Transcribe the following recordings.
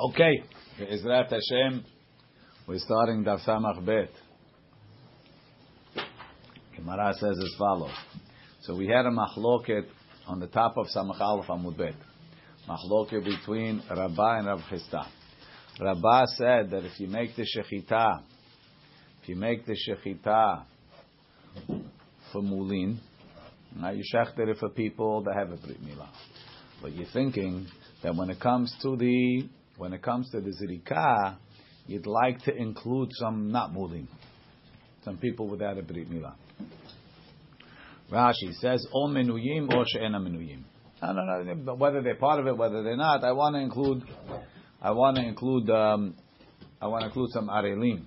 Okay, Be'ezrat Hashem, we're starting Daf Samach Bet. Gemara says as follows. So we had a machloket on the top of Samach Aleph Amud Bet. Machloket between Rabbah and Rav Chisda. Rabbah said that if you make the shechita, if you make the shechita for mulin, now you shechter it for people that have a brit milah. But you're thinking that when it comes to the when it comes to the zirika, you'd like to include some not mulin, some people without a brit milah. Rashi says, "O menuyim or she'ena menuyim." I don't know whether they're part of it, whether they're not. I want to include, I want to include, um, I want to include some arelim.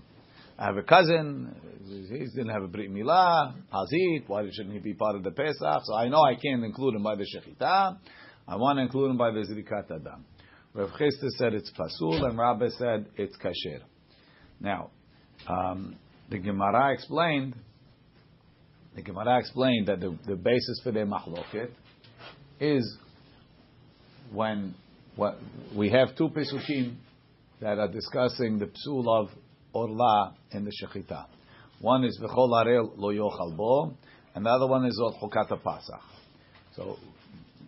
I have a cousin. He didn't have a brit milah, hazit. Why shouldn't he be part of the Pesach? So I know I can't include him by the shechita. I want to include him by the zirikat adam. Rav Chisda said it's pasul, and Rabbi said it's kasher. Now, um, the Gemara explained. The Gemara explained that the, the basis for their machloket is when what we have two pesukim that are discussing the psul of orla in the shechita. One is v'chol arel lo yochal bo, and the other one is ot chukata pasach. So,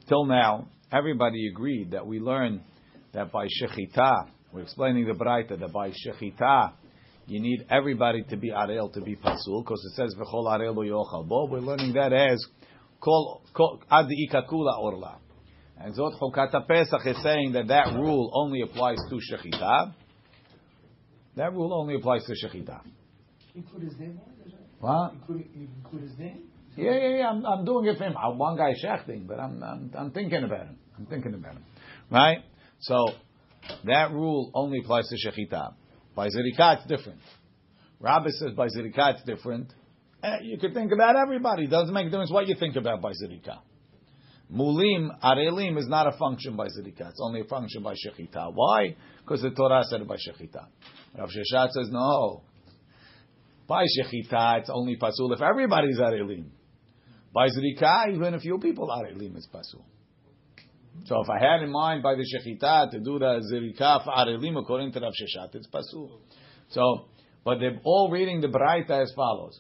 till now, everybody agreed that we learn that by shechita, we're explaining the Braita that by shechita, you need everybody to be arel to be pasul, because it says v'chol arel yochal bo. We're learning that as kol ad ikakula orla. And Zot Chokata Pesach is saying that that rule only applies to shechita. That rule only applies to shechita. Include his name? Include his name? Yeah, yeah, yeah. I'm, I'm doing it for him. Uh, One guy shechting, but I'm, I'm, I'm thinking about him. I'm thinking about him. Right? So, that rule only applies to shechita. By zirika, it's different. Rabbi says by zirika, it's different. Eh, you could think about everybody. It doesn't make a difference what you think about by zirika. Mulim, arelim is not a function by zirika. It's only a function by shechita. Why? Because the Torah said it by shechita. Rav Sheshat says no. By shechita, it's only pasul if everybody's arelim. By zirika, even a few people arelim is pasul. So if I had in mind by the shechita to do the zirika for arelim according to Rav Sheshat, it's pasul. So, but they're all reading the Braita as follows.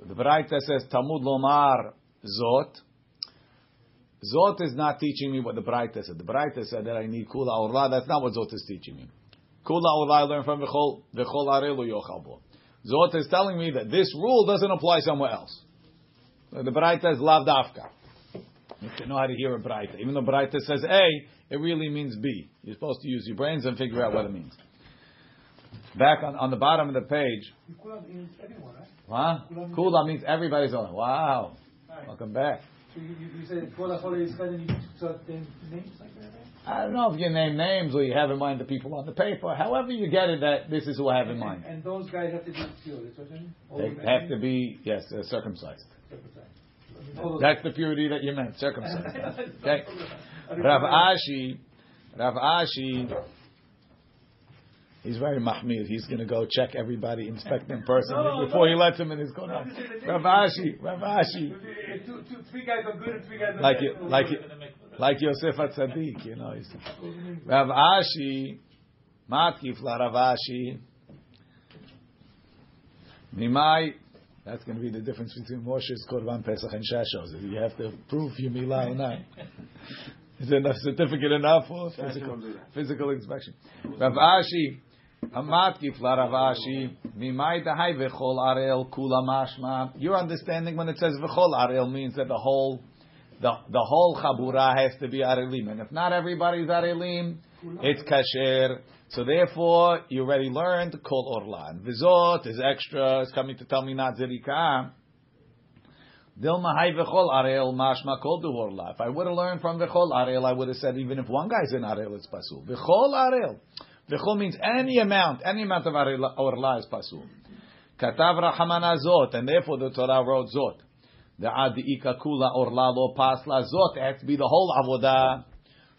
The Braita says Tamud Lomar Zot. Zot is not teaching me what the Braita said. The Braita said that I need Kula Orla. That's not what Zot is teaching me. Kula Orla I learned from V'chol Arelu Yochabo. Zot is telling me that this rule doesn't apply somewhere else. The Braita is Lav Dafka. You have to know how to hear a Braita. Even though Braita says A, it really means B. You're supposed to use your brains and figure out what it means. Back on, on the bottom of the page, Kula means everyone, right? Huh? Kula means everybody's on. Wow. Right. Welcome back. So you, you, you said Kula Chole is and you certain names like that, right? I don't know if you name names or you have in mind the people on the paper. However you get it, that this is who I have in mind. And those guys have to be pure, that's what you're They have to be, yes, uh, circumcised. circumcised. That's the purity that you meant, circumcised. Okay. Rav Ashi, Rav Ashi, he's very mahmir. He's going to go check everybody, inspect them personally No, before no. he lets them in his corner. Rav Ashi, Rav Ashi. Two, two, three guys are good and three guys are like bad. you, like you, like Yosef Atzadik, you know. Rav Ashi, Matkif la Rav Ashi. Nimai, that's going to be the difference between Moshe's Korban Pesach and Shashos. You have to prove your milah or not. Is enough certificate enough for physical, physical inspection? Rav Ashi, Amatkif la Rav Ashi, Mimai dahai v'chol arel kula mashma. Your understanding when it says v'chol arel means that the whole the, the whole chabura has to be arelim, and if not everybody's arelim, it's kasher. So therefore, you already learned kol orla. And vizot is extra. It's coming to tell me not zerika. Dilma hay v'chol arel mashma kol du orla. If I would have learned from v'chol arel, I would have said even if one guy's in arel, it's pasul. V'chol arel. V'chol means any amount, any amount of arel, orla is pasul. Katav rachamana zot, and therefore the Torah wrote zot. The adi kula orla lo pasla zot. It has to be the whole avodah.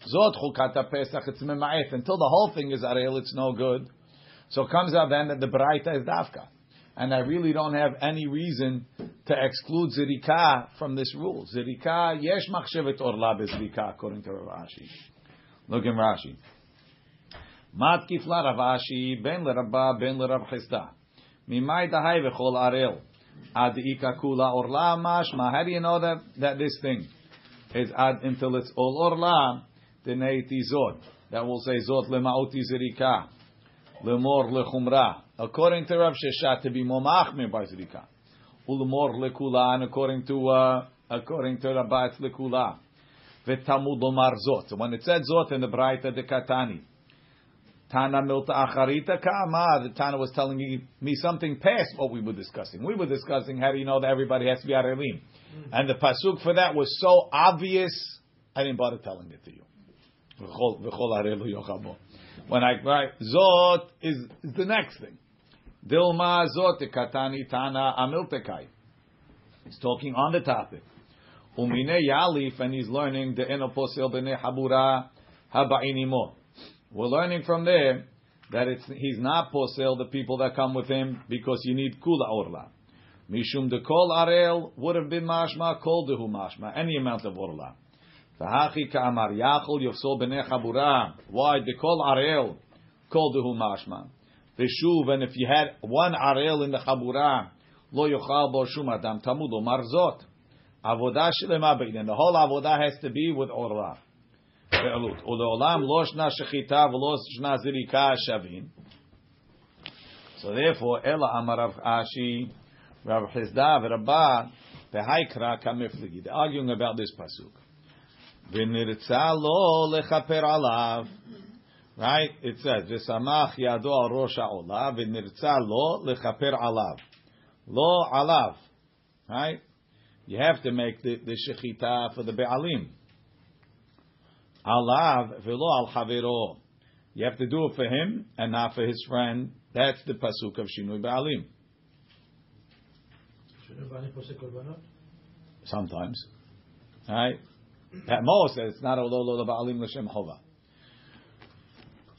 Zot chukata pesach. It's. Until the whole thing is arel, it's no good. So it comes out then that the braita is dafka, and I really don't have any reason to exclude zirika from this rule. Zirika yesh machshevet orla bezirika according to Rashi. Look in Rashi. mat kifla ravashi ben lerabba ben lerab chisda. Mimai dahai v'chol arel. Ad ika kula orla mashma. How do you know that, that this thing is ad until it's all orla? Deneiti zot. That will say zot lemauti zirika. Lemor lechumra. According to Rav Sheshat, to be momachmir by zirika. Ulemor lekula, and according to uh, according to Rabbi, it's lekula. V'tamud lomar zot. So when it said zot in the Braita de Katani, Tana milta acharita ka'ama, the Tana was telling me something past what we were discussing. We were discussing how do you know that everybody has to be arelim, and the pasuk for that was so obvious, I didn't bother telling it to you. When I right, zot is, is the next thing. Dilma zot katani tana amiltekai. He's talking on the topic. Umine yalif, and he's learning the enoposel b'nei habura haba'inimo. We're learning from there that it's, he's not posel the people that come with him because you need kula orla. Mishum de kol arel would have been mashma, kol dehu mashma, any amount of orla. Why? They call arel. Called the humashma. V'shuv, and if you had one arel in the chabura, lo yochal bo shum adam tamud marzot. Avodah shlema be'inen. The whole avodah has to be with orla. Ve'alut. Uleolam lo shna shechita v'lo shna zirika shavin. So therefore, Ela Amar Rav Ashi, Rav Chisda, Rabbah, Behaikra, Kamifligi. They're arguing about this pasuk lo lechaper alav. Right? It says, "V'samach yado al rosh ha'olah v'nirtza lo lechaper alav." Lo alav. Right? You have to make the, the shechita for the be'alim. Alav v'lo al havero. You have to do it for him and not for his friend. That's the pasuk of shinui Baalim. Sometimes, right? At most, it's not a lo Ba'alim l'shem chova.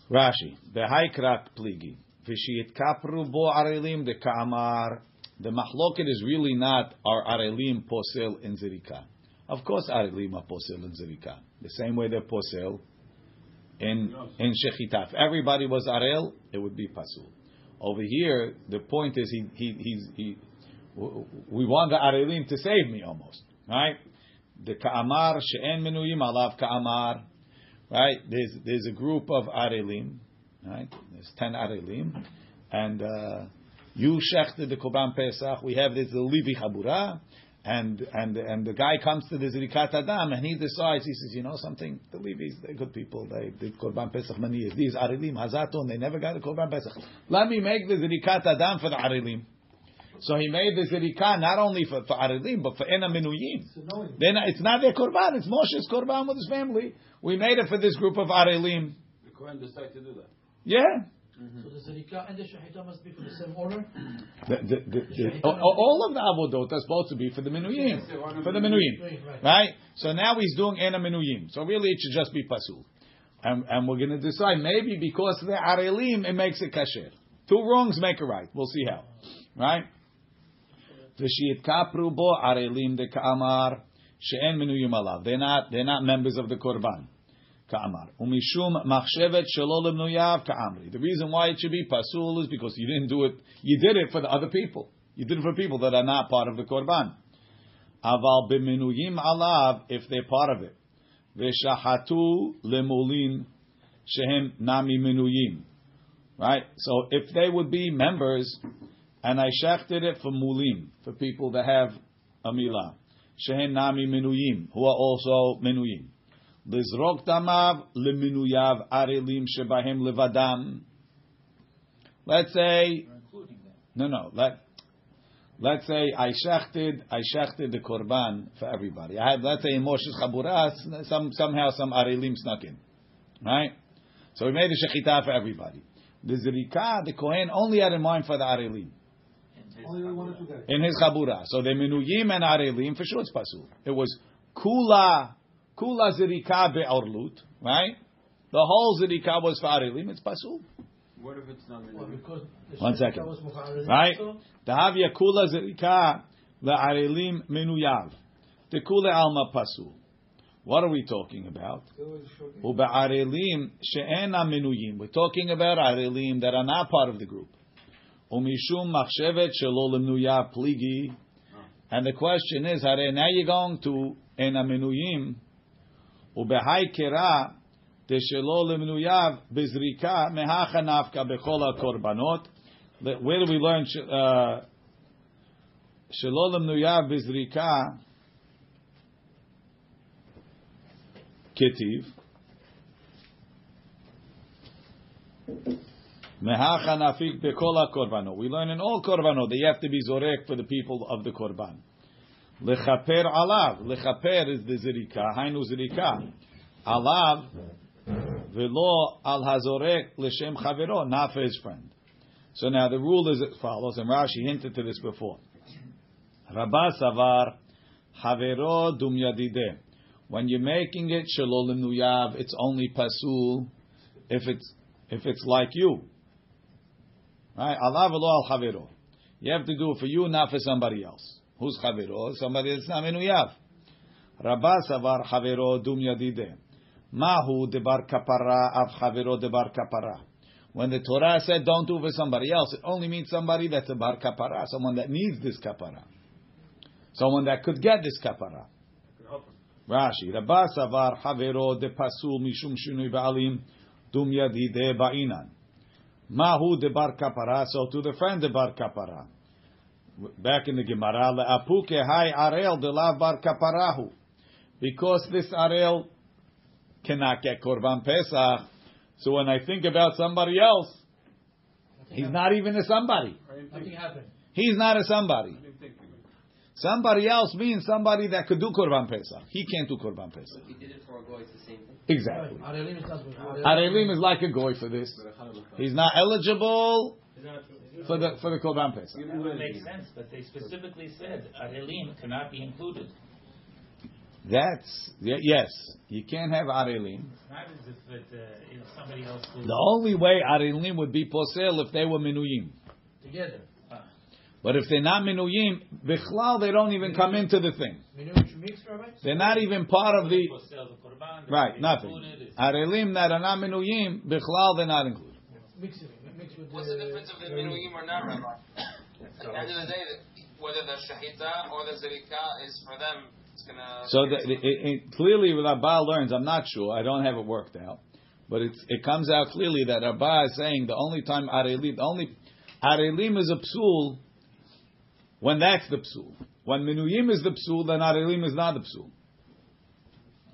Rashi. Behaikrak pligi. V'shiyit kapru bo arelim de ka'amar. The mahloket is really not our arelim posel in zirika. Of course, arelim are posel in zirika. The same way they're posel in in shechita. If everybody was arel, it would be pasul. Over here, the point is he he he's, he. We want the arelim to save me almost, right? The ka'amar she'en menuyim alav ka'amar, right? There's there's a group of arelim, right? There's ten arelim, and uh, you shechted the korban pesach. We have this the livi chabura and and and the guy comes to the zrikat adam and he decides he says you know something the Levites they're good people they did korban pesach many years these arilim hazaton they never got a korban pesach let me make the zrikat adam for the arilim so he made the zrikah not only for, for arilim but for ena minuyim then it's not their korban it's Moshe's korban with his family we made it for this group of arilim the Quran decided to do that yeah so the Zerika and the Shahita must be for the same order? The, the, the, the, all of the Avodot are supposed to be for the Minuyim. For the Minuyim. Right? So now he's doing Ena Minuyim. So really it should just be Pasul. And, and we're going to decide, maybe because they're Arelim, it makes it Kasher. Two wrongs make a right. We'll see how. Right? Kapru bo Arelim de she'en Minuyim alav. They're not, they're not members of the Korban. Umishum machshevet. The reason why it should be pasul is because you didn't do it. You did it for the other people. You did it for people that are not part of the korban. Aval b'minuyim alav if they're part of it. V'shahatu lemulin shehem nami minuyim. Right. So if they would be members, and I shechted it for mulim, for people that have a milah. Shehen nami minuyim, who are also minuyim. Lizrok tamav leminuyav arelim shebahem levadam. Let's say, no, no, let, let's say I shechted, I shechted the korban for everybody. I had, let's say in Moshe's chaburas, some, somehow some arelim snuck in. Right? So we made a shechita for everybody. The zirikah, the kohen, only had in mind for the arelim. In his Chabura. So the minuyim and arelim, for sure it's pasul. It was kula Kula zirika be'orlut, right? The whole zirika was for arelim. It's pasul. What if it's not Well, because the One Shahita second. was Muharram, Right? so- Dahavya kula zirika le'arelim menuyav. The kula alma pasul. What are we talking about? Ube'arelim she'ena minuyim. We're talking about arelim that are not part of the group. Umishum machshevet shelo lemnuya pligi. And the question is, hare now you're going to ena minuyim ubehai kera deshelo lemnuyav bezrika mehacha nafka bechol korbanot. Where do we learn shelo lemnuyav bezrika? Ketiv. We learn in all korbanot that you have to be zorek for the people of the korban. Lechaper alav. Lechaper is the zirika. Hainu zirika. Alav velo al hazorek l'shem chavero, not for his friend. So now the rule is as follows, and Rashi hinted to this before. Rabba savar havero dum yadideh. When you're making it shalol nuyav, it's only pasul if it's if it's like you. Right? Allah v'lo al chavero. You have to do it for you, not for somebody else. Who's chavero? Somebody that's not menuyav. Rabba savar chavero dum yadideh. Mahu debar kapara av chavero debar kapara. When the Torah said don't do for somebody else, it only means somebody that's a bar kapara, someone that needs this kapara, someone that could get this kapara. Rashi, Rabba Savar Havero de Pasul Mishum Shinui Ba'alim Dum Yadi de Ba'inan. Mahu de Bar Kapara, so to the friend de Bar Kapara. Back in the Gemara, Apuke Hai Arel de Lav Bar Kaparahu. Because this Arel cannot get Korban Pesach, so when I think about somebody else, he's not even a somebody. Nothing happened. He's not a somebody. Somebody else means somebody that could do Korban Pesach. He can't do Korban Pesach. He did it for a goy, it's the same thing. Exactly. Arelim is not good. Arelim is like a goy for this. He's not eligible for the for the Korban Pesach. That would make sense, but they specifically said Arelim cannot be included. That's yes. You can't have Arelim. Not as if it, uh, you know, somebody else was. The only way Arelim would be posel if they were minuyim. Together. But if they're not minuyim, bichlal they don't even come into the thing. Minu which mixed, Rabbi? They're not even part of the For sale of Korban, they right. can be Nothing. included, it's- Arelim that are not minuyim, bichlal they're not included. Mix it. Mix What's the difference of the minuim or not, Rabbi? At the end of the day, whether the shahita or the zerika is for them, it's gonna. So the, it, it, clearly, what Abba learns, I'm not sure. I don't have it worked out, but it's, it comes out clearly that Abba is saying the only time arelim, the only arelim is a psul when that's the psul. When minuyim is the psul, then arelim is not the psul.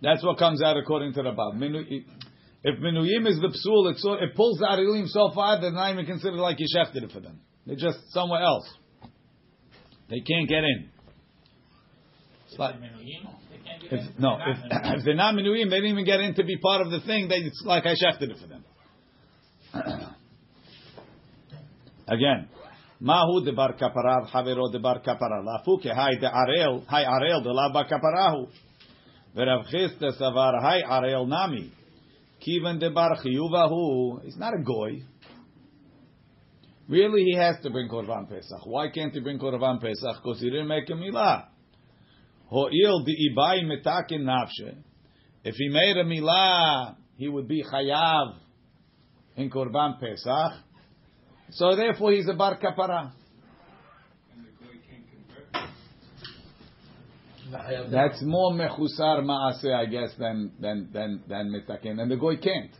That's what comes out according to Rabba. Minu, if minuyim is the psul, it, so, it pulls the arelim so far that they're not even considered like you shechted it for them. They're just somewhere else. They can't get in. It's like, Menuhin, they can't get if, no, if, if they're not menuim, they didn't even get in to be part of the thing. They, it's like I shafted it for them. Again, mahu de bar kaparav havero de bar kapara lafuke hay de arel hay arel de la bar kaparahu verav chisda savar hay arel nami kiven de bar chiyuvahu. He's not a goy. Really, he has to bring korban pesach. Why can't he bring korban pesach? Because he didn't make a milah. Ho'il di ibai metakin nafshe. If he made a milah, he would be chayav in korban pesach. So therefore, he's a bar kapara. That's more mechusar maaseh, I guess, than than than than metakin, and the goy can't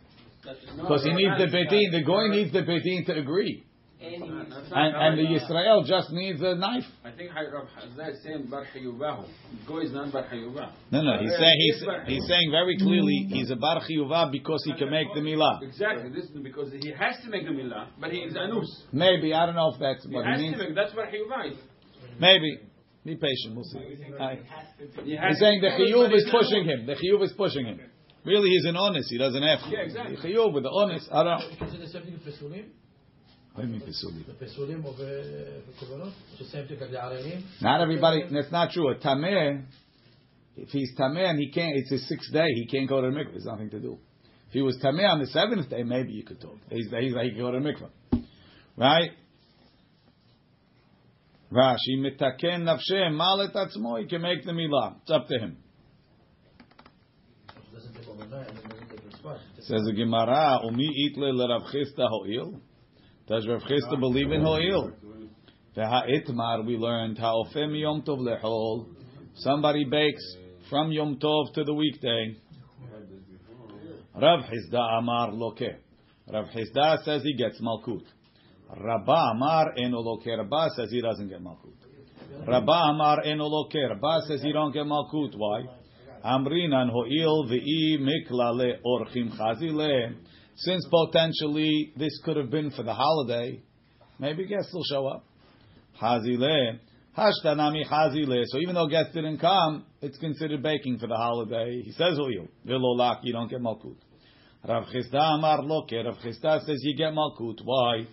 because he needs the bedin. The goy needs the bedin to agree, And he and and the Yisrael just needs a knife. I think Rav Hazai is saying Bar Hayuvahu. Go is not Bar Hayuvah. No, no, he's saying he's he's saying very clearly he's a bar chiyuva because he can make the milah. Exactly. This is because he has to make the milah, but he is anus. Maybe I don't know if that's He what has he to means. make. That's Bar Hayuvah. Maybe. Be patient. We'll see. Hi. He He's saying the to- chiyuv is pushing him. The chiyuv is pushing him. Really, he's an honest. He doesn't have. to. Yeah, exactly. The chiyuv with the honest. I don't. You Not everybody. That's not true. A tameh. If he's tameh and he can't, it's his sixth day. He can't go to the mikveh. There's nothing to do. If he was tameh on the seventh day, maybe you could talk. He's, he's like he can go to the mikveh, right? Rashi mitaken nafshem malet atzmo. He can make the milah. It's up to him. Says the Gemara, Umi itle le Rav Chisda ho'il. Does Rav Chisda believe in ho'il? Ve'ha'itmar, we learned, ha'ofem yom tov lechol. Somebody bakes from yom tov to the weekday. Rav Chisda amar loke. Rav Chisda says he gets malkut. Rabba amar eno loke. Rabba says he doesn't get malkut. Rabba amar eno loke. Rabba says he don't get malkut. Why? Amrinan ho'il ve'i mikla le orchim chazile. Since potentially this could have been for the holiday, maybe guests will show up. Hazile. Hashtanami hazile. So even though guests didn't come, it's considered baking for the holiday. He says oh, ho'il. Vilolak, you don't get malkut. Rav Chisda amar loke. Rav Chisda says you get malkut. Why?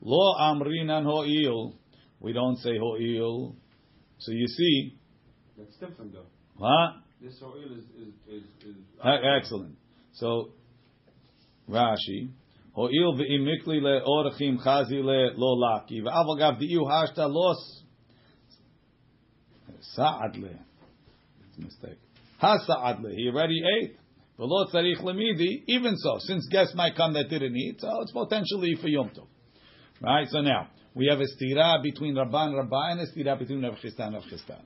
Lo amrinan ho'il. We don't say ho'il. So you see, That's different though. huh? This oil is is is, is Excellent. So, Rashi, ho'il ve'imikli le'orchim chazi le lo laki ve'aval gav di'u hashta los sa'ad le. It's a mistake. Ha sa'ad le. He already ate. V'lo tzarich lemidi. Even so, since guests might come that didn't eat, so it's potentially for Yom Tov. Right? So now, we have a stira between Rabban and Rabba and a stira between Rav Chisda and Rav Chisda.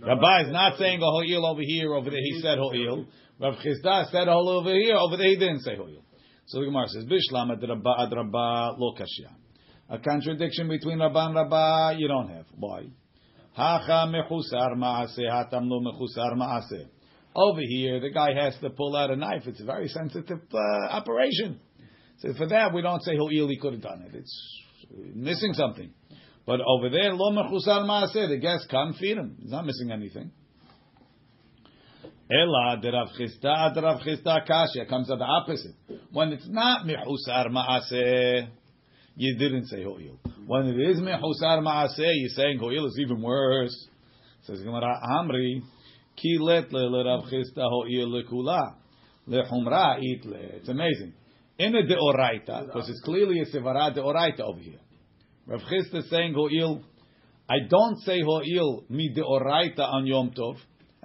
Rabbi is not saying a ho'il over here, over there he said ho'il. Rav Chisda said ho'il over here, over there he didn't say ho'il. So the Gemara says, Bishlam ad Rabba ad lo kashya. A contradiction between Rabba and Rabba you don't have. Why? Hacha mechusar ma'aseh, hatam lo mechusar ma'aseh. Over here, the guy has to pull out a knife. It's a very sensitive uh, operation. So for that, we don't say ho'il he could have done it. It's missing something. But over there, lo mechusar maaseh, the guests come feed him. He's not missing anything. Ela de Rav Chisda de Rav Chisda kasha comes at the opposite. When it's not mechusar maaseh, you didn't say ho'il. When it is mechusar maaseh, you're saying ho'il is even worse. Says Gemara Amri ki let le le Rav Chisda ho'il lekula lechumra itle. It's amazing. In a deoraita, because it's clearly a sevara deoraita over here. Rav Chisda is saying ho'il. I don't say ho'il mi deoraita on Yom Tov,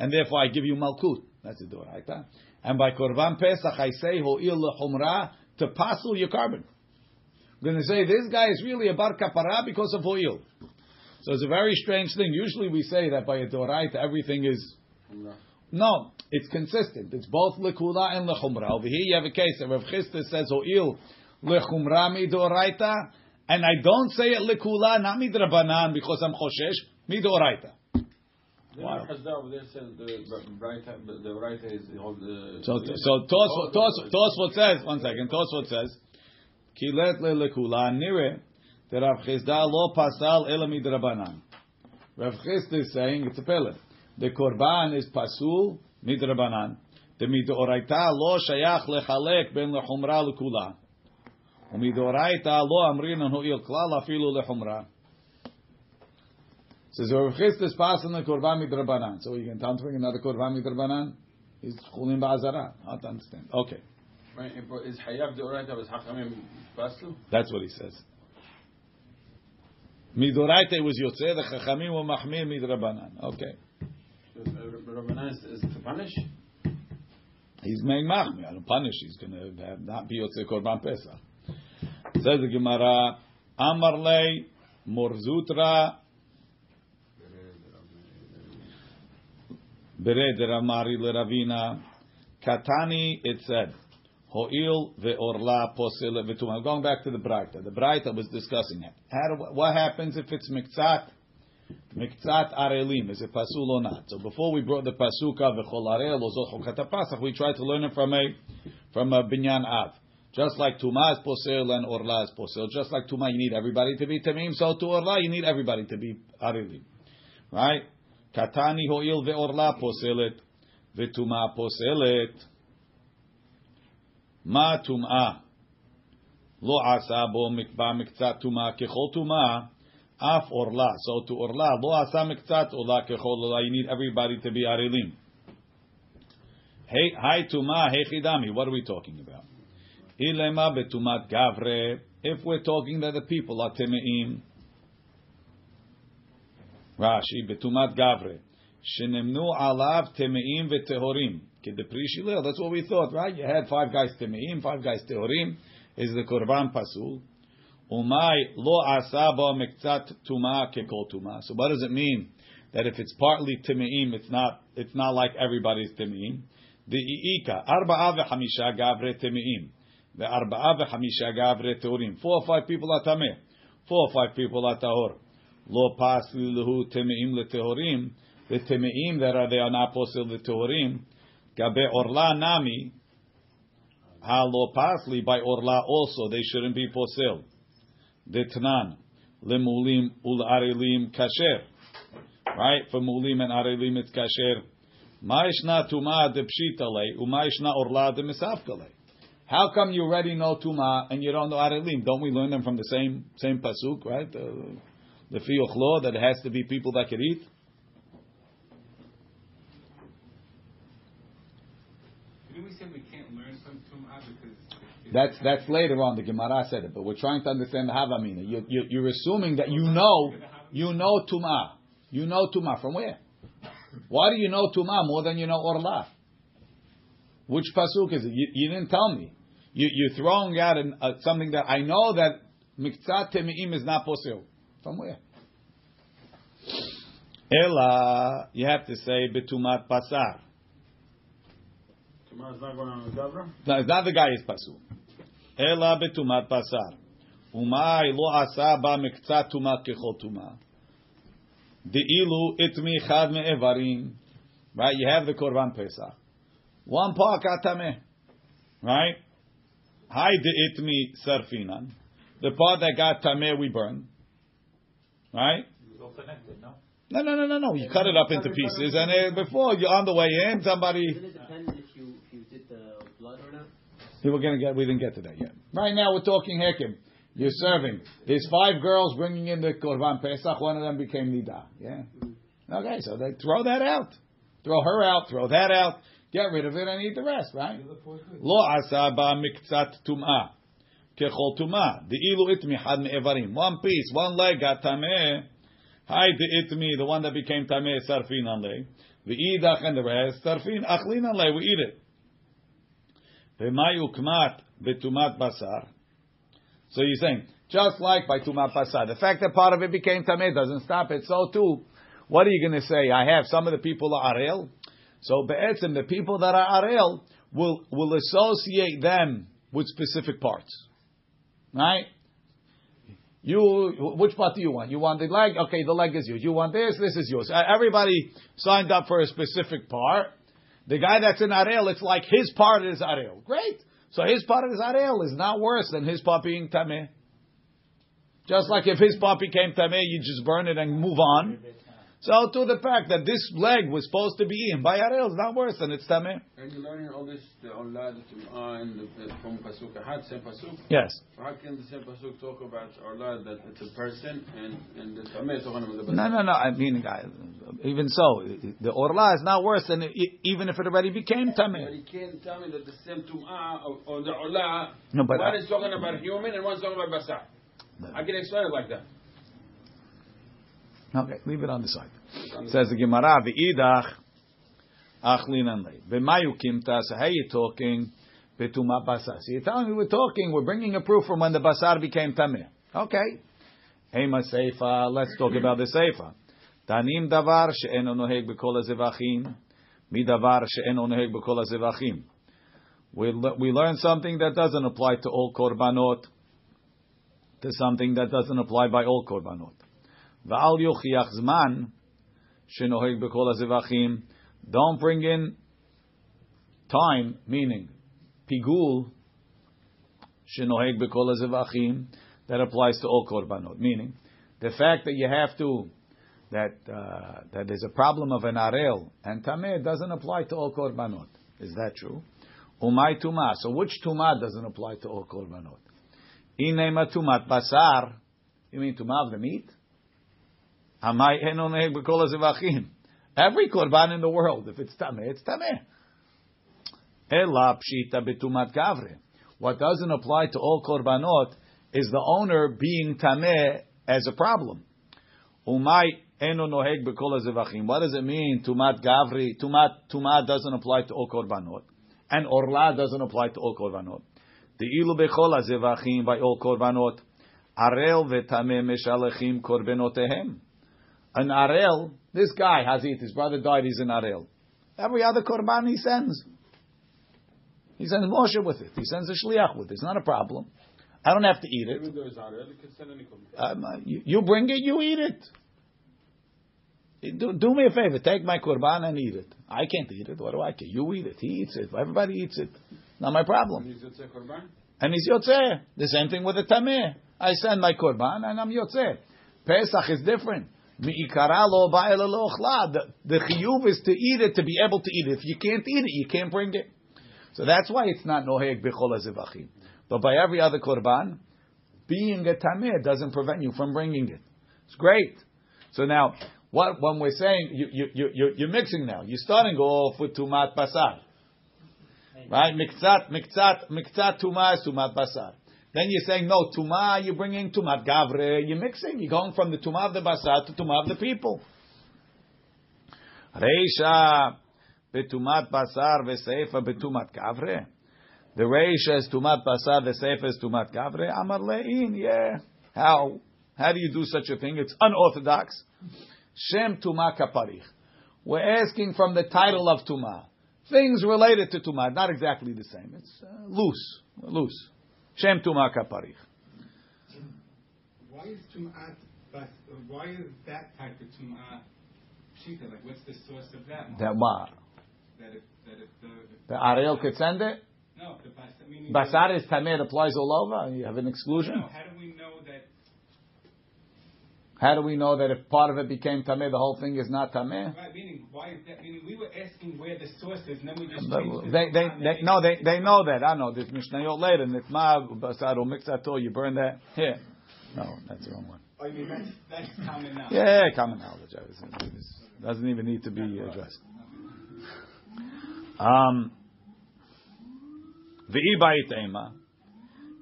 and therefore I give you malkut. That's a deoraita. And by Korban Pesach I say ho'il lechumra to passel your korban. I'm going to say this guy is really a bar kapara because of ho'il. So it's a very strange thing. Usually we say that by a deoraita everything is no, it's consistent. It's both lekula and lechumra. Over here you have a case that Rav Chisda says ho'il lechumra midoraita, and I don't say it lekula not midrabanan because I'm choshesh midoraita. Wow. So, so Tosfot, Tosfot, says, one second, Tosfot says, Kilet le'lekula nire, that Rav Chisda lo pasal elamid rabanan. Rav Chisda is saying, it's a pele. The korban is pasul midrabanan. The midoraita lo shayach lechalek ben lechumra lekula. Umidoraita lo amrinan hu il klal afilu lechumra. Says Rav Chisda is passing the korban midrabanan. So you can tell him another korban midrabanan. He's chulin ba'azara. How to understand? Okay, Right, is hayav the oraita was hachamim paslu? that's what he says. Midoraita was yotze, the chachamim were mahmir midrabanan. Okay, Rabbanan is, is to punish. he's making mahmir. I don't punish. He's going to have not be yotze korban pesach. Says the Gemara, Amar lei Mar Zutra bered ramari leravina katani. It said. Ho'il ve'orla posel ve'tumah. Going back to the Braita. The Braita was discussing it. How do, what happens if it's miktzat? Miktzat arelim. Is it pasul or not? So before we brought the pasuka ve'chol arel we tried to learn it from a from a binyan av. Just like Tuma is posel and Orla is posel. Just like Tuma, you need everybody to be Tamim. So to Orla, you need everybody to be Arilim. Right? Katani ho'il ve'orla poselet. Ve'tuma poselet. Ma tum'a. Lo asa bo mikba miktzat tuma kechol tuma. Af orla. So to orla, lo asa miktzat orla kechol orla. You need everybody to be arilim. Hey, hi tuma, hey chidami. What are we talking about? Ilema betumat gavre. If we're talking that the people are temeim. Rashi betumat gavre. Shenemnu alav temeim vetehorim. Kedepri. That's what we thought, right? You had five guys temeim, five guys teorim. Is the korban pasul? Umay lo asaba mektzat tuma kekol tuma. So what does it mean? That if it's partly temeim, it's not it's not like everybody's temeim. The iika arba'a v'hamisha gavre temeim. The arba'a v'hamisha gavre teorim. Four or five people are tameh. Four or five people are tahor. Lo pas lahu temeim letehorim. The temeim that are they are not posil letehorim. Gabe orla nami. Ha lo pasli by orla also they shouldn't be posil. Detnan lemulim ul arelim kasher. Right for mulim and arelim it's kasher. Ma'ishna tuma de pshitale u'ma'ishna orla de misafkale. How come you already know tuma and you don't know arelim? Don't we learn them from the same same pasuk, right? Uh, the fiyuchlo that it has to be people that can eat. Didn't we say we can't learn from Tum'ah because... That's that's later on. The Gemara said it, but we're trying to understand the Havamina. You, you, you're assuming that you know you know Tuma. You know Tuma from where? Why do you know Tuma more than you know Orla? Which pasuk is it? You, you didn't tell me. You, you're throwing out an, uh, something that I know that Miktzat Temi'im is not posil. From where? Ella, you have to say betumat pasar. Tum'ah's not going on the Gavra? No, it's not the guy is pasul. Ela betumat pasar. Umay lo asa ba miktzat tuma kechol tuma. Deilu itmi chad me'evarim. Right, you have the korban pesach. One part katame. Right? Hi de itmi sarfinan. The part that got tameh we burn. Right? It was all connected, no? No, no, no, no, no. You cut it up into pieces, and uh, before you're on the way in, somebody. Doesn't it depend if you if you did the blood or not? We were gonna get. We didn't get to that yet. Right now, we're talking hekim. You're serving. There's five girls bringing in the korban pesach. One of them became nida. Yeah. Okay, so they throw that out. Throw her out. Throw that out. Get rid of it and eat the rest. Right? Lo asa ba miktzat tumah. Kechol ilu itmi had me'evarim. One piece, one leg got tameh. Hi the itmi, the one that became tameh sarfin anle. The idach and the rest sarfin achlin anle. We eat it. V'mayu kmat basar. So you're saying, just like by tumat basar, the fact that part of it became tameh doesn't stop it. So too, what are you going to say? I have some of the people are arel. So be'etzim, the people that are arel will will associate them with specific parts, right? You, which part do you want? You want the leg? Okay, the leg is yours. You want this? This is yours. Everybody signed up for a specific part. The guy that's in Arel, it's like his part is Arel. Great. So his part is Arel is not worse than his part being Tameh. Just like if his part became Tameh, you just burn it and move on. So to the fact that this leg was supposed to be eaten by Arel is not worse than it's Tameh. And you're learning all this, the Allah, the Tum'ah, and the, from Pasuk Ahad, same Pasuk. Yes. How can the same Pasuk talk about Allah, that it's a person, and, and the Tameh talking about the No, no, no. I mean, I- even so, the Orla is not worse than it, even if it already became But Tameh. you can't tell me that the same Tum'ah or, or the Orla. No, but one I- is talking about human and one's talking about Basar. I can explain it like that. Okay, leave it on the side. Says the Gemara, v'idach achlin le. V'mayu kimta, so how you talking? Betuma basar. So you're telling me we're talking, we're bringing a proof from when the basar became tameh. Okay. Hema seifa, let's talk about the seifa. Tanim davar she'eno noheg b'kol hazevachim, mi davar she'eno noheg b'kol hazevachim. We, we learn something that doesn't apply to all korbanot, to something that doesn't apply by all korbanot. Va'al yochiach zman shenoheg b'kol hazevachim. Don't bring in time, meaning pigul shenoheg b'kol hazevachim that applies to all korbanot. Meaning the fact that you have to that uh, that there's a problem of an arel and tameh doesn't apply to all korbanot. Is that true? Umay tuma. So which tuma doesn't apply to all korbanot? Inema tumat basar. You mean tuma of the meat? Amai eno neheg b'kol hazevachim. Every korban in the world, if it's tameh, it's tameh. What doesn't apply to all korbanot is the owner being tameh as a problem. Noheg. What does it mean? Tumat gavri. Tumat tumat doesn't apply to all korbanot, and orla doesn't apply to all korbanot. The ilu bekol hazevachim by all korbanot. Arel vetameh meshalechim korbenotehem. An arel. This guy has it. his brother died. He's an arel. Every other korban he sends. He sends Moshe with it. He sends a shliach with it. It's not a problem. I don't have to eat it. Even though it's arel, you can send any korban. Um, uh, you, you bring it, you eat it. Do, do me a favor, take my korban and eat it. I can't eat it. What do I care? You eat it. He eats it. Everybody eats it. Not my problem. He's Yotzei korban. And he's yotzeh. The same thing with the tameh. I send my korban and I'm yotzeh. Pesach is different. The chiyuv is to eat it, to be able to eat it. If you can't eat it, you can't bring it. So that's why it's not noheg b'chol hazevachim. But by every other korban, being a tameh doesn't prevent you from bringing it. It's great. So now, what when we're saying you you you you're, you're mixing now, you're starting off with tumat basar, right? Mikzat mikzat mikzat tuma tumat basar. Then you're saying no tuma, you're bringing tumat gavre. You're mixing. You're going from the tuma of the basar to tuma of the people. Reisha betumat basar v'seifa betumat gavre. The Reisha is tumat basar, the Seifa is tumat gavre. Amar le'in, yeah. How? How do you do such a thing? It's unorthodox. Shem tuma kaparich. We're asking from the title of tuma. Things related to tuma, not exactly the same. It's uh, loose, loose. Shem tuma kaparich. Why is Tum'at, why is that type of Tum'at Pshita? Like, what's the source of that? That what? That if, that if the, The arel could send it. no, the bas. Basar is tameh. It applies all over. You have an No, exclusion. how do we know that, How do we know that if part of it became tameh, the whole thing is not tameh? right, why is that, meaning, we were asking where the source is, and then we just But changed it. They, they, they, no, they, they know that. I know. There's Mishnayot later. Nitma, basar, mixato. You burn that. Here. No, that's the wrong one. Oh, you mean that's, that's common now? Yeah, common knowledge. It doesn't even need to be addressed. Um.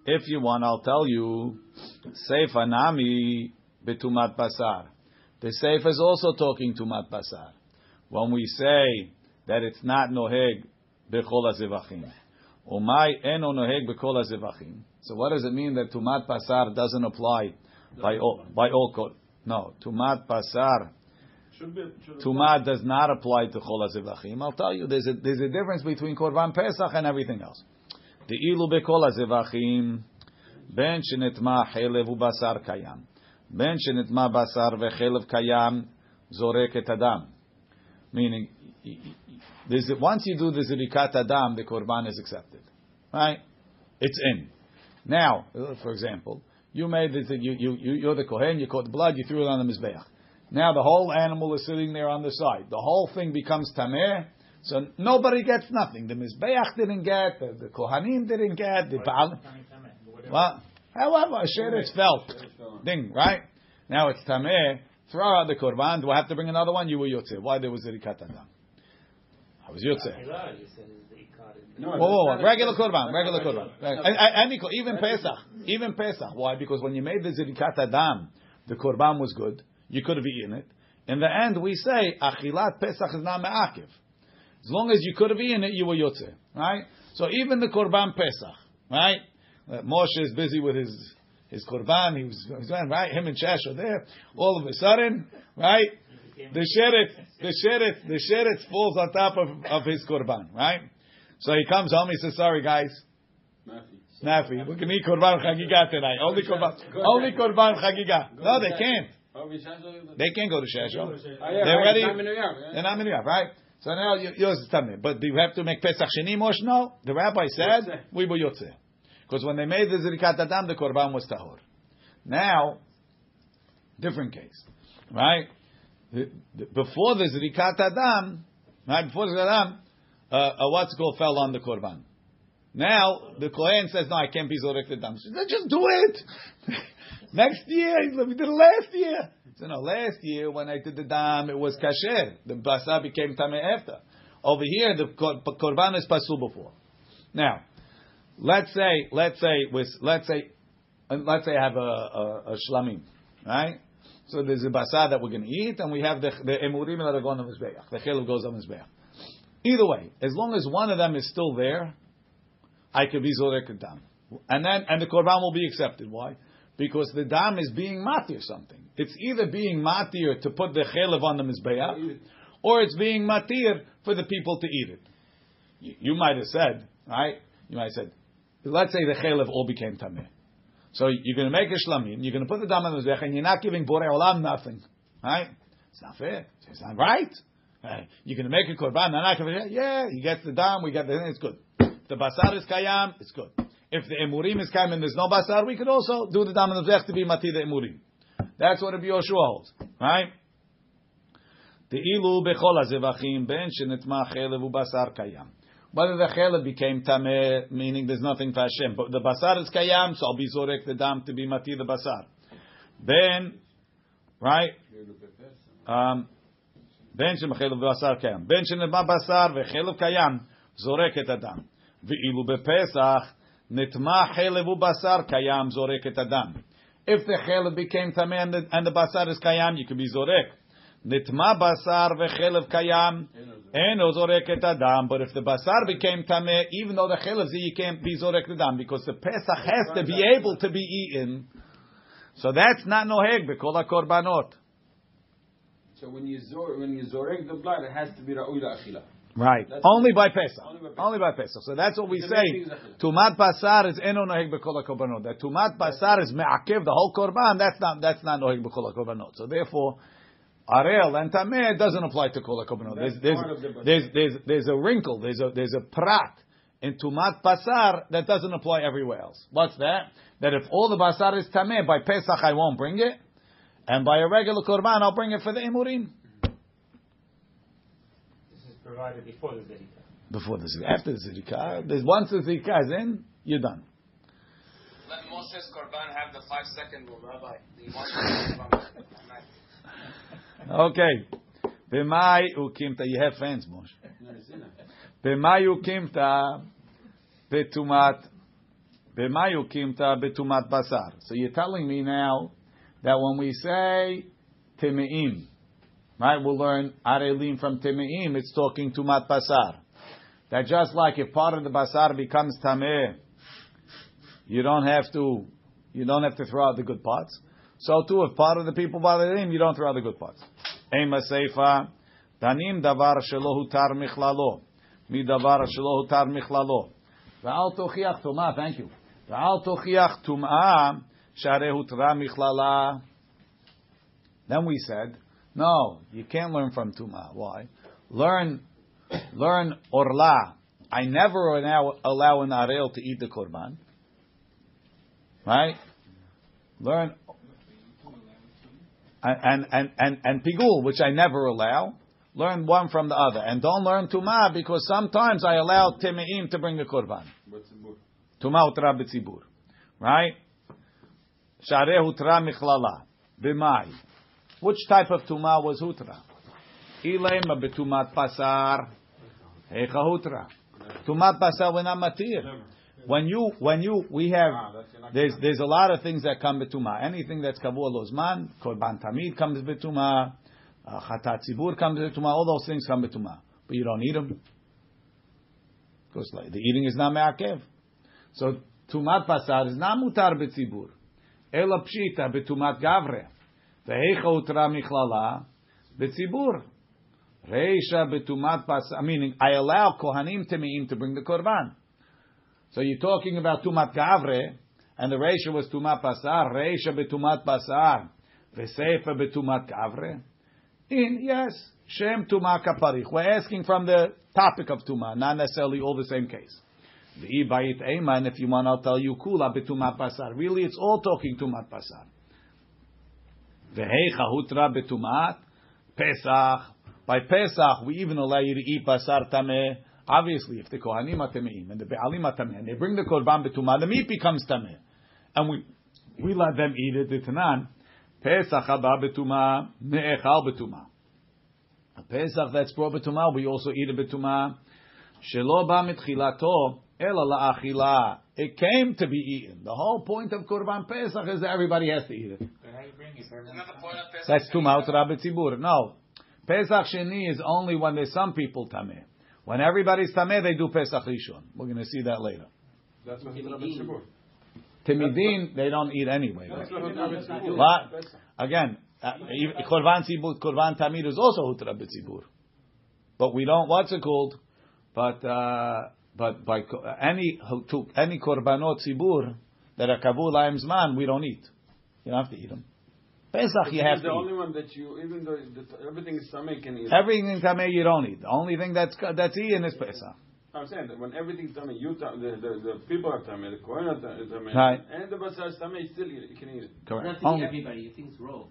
If you want, I'll tell you. Seifa nami betumat basar. The Seif is also talking tumat basar. When we say that it's not noheg bechol hazevachim. Umay eno noheg bechol hazevachim. So what does it mean that tumat basar doesn't apply by all, by all co- No, tumat basar. Should be. Should Tumah does not apply to chol hazevachim. I'll tell you, there's a, there's a difference between korban pesach and everything else. The ilu bekol hazevachim, ben shenitma chelev ubasar kayam, ben shenitma basar vechelev kayam, zorek et adam. Meaning, there's once you do the zirikat adam, the korban is accepted, right? It's in. Now, for example, you made this, you, you, you, you're the kohen, you caught the blood, you threw it on the mizbeach. Now the whole animal is sitting there on the side. The whole thing becomes tameh. So nobody gets nothing. The mizbeach didn't get, the, the kohanim didn't get, the baal. Well, however, a sheretz felt. Ding, right? Now it's tameh. Throw out the korban. Do I have to bring another one? You were yotzeh. Why there was a rikat adam? I was yotzeh. Hilah, you said is the ikar. No, Whoa, whoa, whoa. Regular korban, regular korban. regular. And, and, and even Pesach, even Pesach. Why? Because when you made the zirikat adam, the korban was good. You could have eaten it. In the end, we say achilat Pesach is not me'akiv. As long as you could have eaten it, you were yotzeh, right? So even the korban Pesach, right? Moshe is busy with his his korban. He was, he was right. Him and Shash are there. All of a sudden, right? The sheret, the sheret, the sheret falls on top of, of his korban, right? So he comes home. He says, "Sorry, guys, Nafi. Nafi, we can eat korban chagiga tonight. Only korban, only korban chagiga. No, they can't. Oh, we shall do it. They can't go to Shasho. Oh, They're right, ready. it's not in New York. They're not minuyah, right? So now y- yours is tameh. But do you have to make Pesach Sheni Mosh? No. The rabbi said Yotzeh. we were yotzeh. Because when they made the zirikat adam, the korban was tahor. Now, different case, right? The, the, before the zirikat adam, right? Before the adam, uh, uh, what's called fell on the korban. Now the kohen says, "No, I can't be zorek adam." She said, "Just do it." Next year, we did it last year. So no, last year when I did the dam, it was kasher. The basa became tameh after. Over here, the kor- korban is pasul before. Now, let's say, let's say, with, let's say, let's say I have a, a, a shlamim, right? So there's a basar that we're going to eat, and we have the the emurim that are going on mizbeach. The chelav goes on mizbeach. Either way, as long as one of them is still there, I could be zorek dam, and then and the korban will be accepted. Why? Because the dam is being matir something. It's either being matir to put the chelav on the mizbeach, or it's being matir for the people to eat it. You, you might have said, right? You might have said, let's say the chelav all became tameh. So you're going to make a shlamim, you're going to put the dam on the mizbeach, and you're not giving borei olam nothing, right? It's not fair. It's not right. You're going to make a korban, not to, yeah, you get the dam, we get the, thing, it's good. If the basar is kayam, it's good. If the emurim is kayam and there's no basar, we could also do the dam and the to be mati the emurim. That's what Rabbi Yoshua holds, right? Te'ilu bechol hazevachim ben shenetma chelev ubasar kayam. Whether the chelev became tameh, meaning there's nothing for Hashem, but the basar is kayam, so I'll be zorek the dam to be mati the basar. Then, right? Um, בין שמחלב בשר קיים, בין שנטמע בשר וחלב קיים, זורק את הדם. ואילו בפסח נטמע חלב ובשר קיים, זורק את הדם. If the chelev became tameh and the, and the basar is kayam, you could be zorek. Nitma basar vechelev kayam, eno zorek et adam. But if the basar became tameh, even though the chelev you can't be zorek et adam because the pesach has to be able to be eaten. So that's not noheg b'kol korbanot. So when you zor, when you zorek the blood, it has to be ra'ui la'achila. Right. Only by Pesach. Only by Pesach. Only by Pesach. So that's what we The say. main thing is achila. Tumat basar is eno noheg b'kol korbanot. That tumat basar is me'akev the whole korban. That's not that's not noheg b'kol korbanot. So therefore, arel and tameh doesn't apply to kol korbanot. There's there's, the- there's there's there's a wrinkle. There's a there's a prat in tumat basar that doesn't apply everywhere else. What's that? That if all the basar is tameh by Pesach, I won't bring it, and by a regular korban, I'll bring it for the imurim. This is provided before the zerika. Before the zikah, after the zikah, there's once the zikah is in, you're done. Let Moshe's Korban have the five second rule, Rabbi. Okay. B'mai ukimta. You have fans, Moshe. B'mai ukimta betumat. B'mai ukimta betumat basar. So you're telling me now that when we say timeim, right? We'll learn arelim from timeim. It's talking tumat basar. That just like if part of the basar becomes tameh, you don't have to, you don't have to throw out the good parts. So too, if part of the people bother him, you don't throw out the good parts. Ema seifa, danim davar shelo hutar michlalo, mi davar shelo hutar michlalo. V'al tochiach tumah, thank you. V'al tochiach tumah, share hutra michlala. Then we said, no, you can't learn from tumah. Why? Learn, learn orla. I never allow, allow an arel to eat the korban. Right? Learn and and and and pigul, which I never allow. Learn one from the other, and don't learn tuma because sometimes I allow timeim to bring the korban. Tuma utra b'tzibur, right? Shareh utra michlala b'mai. Which type of tuma was hutra? Ilema betumat pasar, hecha hutra. Tumat pasar we're not matir. When you when you we have there's there's a lot of things that come betuma. Anything that's kavua lozman, korban tamid comes betuma, uh, chatat zibur comes betuma. All those things come betuma, but you don't eat them because like, the eating is not me'akev. So tumat pasar is not mutar betzibur. Ela pshita betumat gavre. Vehecha utra michlala betzibur. Reisha betumat pasar. Meaning, I allow kohanim temeim to bring the korban. So you're talking about tumat gavre, and the ratio was tumat pasar, reisha betumat pasar, v'seifa betumat gavre. In yes, shem tumat kaparich. We're asking from the topic of tuma, not necessarily all the same case. The bayit ema, and if you want, I'll tell you kula betumat pasar. Really, it's all talking tumat pasar. V'heicha hutra betumat pesach. By Pesach, we even allow you to eat basar tameh. Obviously, if the Kohanim are Tameim and the Be'alim are Tameh, and they bring the Korban Betumah, the meat becomes Tameh. And we, we let them eat it, the Tanan. Pesach haba Betumah, Ne'echal Betumah. A Pesach that's brought Betumah, we also eat a Betumah. Shelo ba mitchilato, ela la'achila. It came to be eaten. The whole point of Korban Pesach is that everybody has to eat it. But how you bring it? Isn't that the point of Pesach? That's Tumah Shechita? Rabbi Tzibur. No. Pesach Sheni is only when there's some people Tameh. When everybody's Tameh, they do Pesach Rishon. We're going to see that later. That's what Rabbi Tzibur. Timidin, they don't eat anyway. That's what Rabbi Tzibur. But, again, uh, Korban Tzibur, Korban Tamid is also Hutra B'Tzibur. But we don't, what's it called? But, uh, but by any, any Korbanot Tzibur that are Kavu Laim Zman, we don't eat. You don't have to eat them. Pesach, you have He's to the eat. one that you, even though the, everything is Sameh, can eat. Everything in Tameh you don't eat. The only thing that's that's eaten is Pesach. I'm saying that when everything's Tameh, you ta- the, the, the people are Tameh, the Kohen are Tameh, Right. and the Basar is Tameh, still you can eat it. Correct. to Only, everybody. You think it's roll.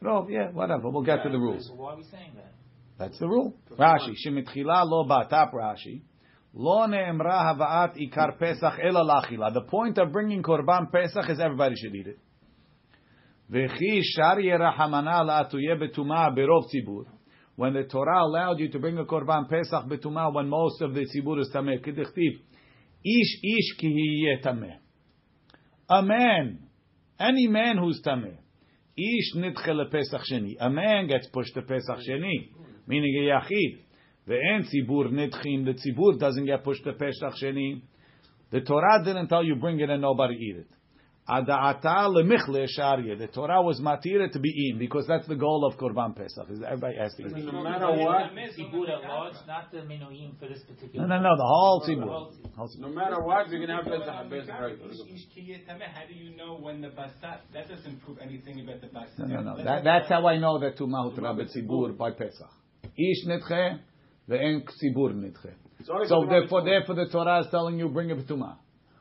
no, yeah, whatever. We'll get to the rules. So why are we saying that? That's the rule. Rashi, shemitchila lo ba, top Rashi. Lo ne'emra hava'at ikar Pesach ela lachila. The point of bringing Korban Pesach is everybody should eat it. V'chi berov tzibur. When the Torah allowed you to bring a Korban Pesach betuma when most of the tzibur is tameh, kedichtiv, ish ish ki tameh. A man, any man who's tameh, ish nidche lePesach sheni. A man gets pushed to Pesach sheni, meaning a yachid. Ve'en tzibur nidchim. The tzibur doesn't get pushed to Pesach sheni. The Torah didn't tell you bring it and nobody eat it. Ada'ata lemichle sharia. The Torah was matira to be eaten because that's the goal of Korban Pesach. Is everybody has to No matter what, Tzibur at large, not the Minoim for this No, particular. no, no. The whole The whole Whole tzibur. no matter what, we're gonna have Pesach, Pesach, right? Ish- ish ki yetameh. How do you know when the basat? That doesn't prove anything about the basat. No, no, no. That, that's how I know that Tumah Hutra Tzibur by Pesach. Ish nidche, ve'en tzibur nidche. It's only So therefore, therefore, the Torah is telling you bring it to Tumah.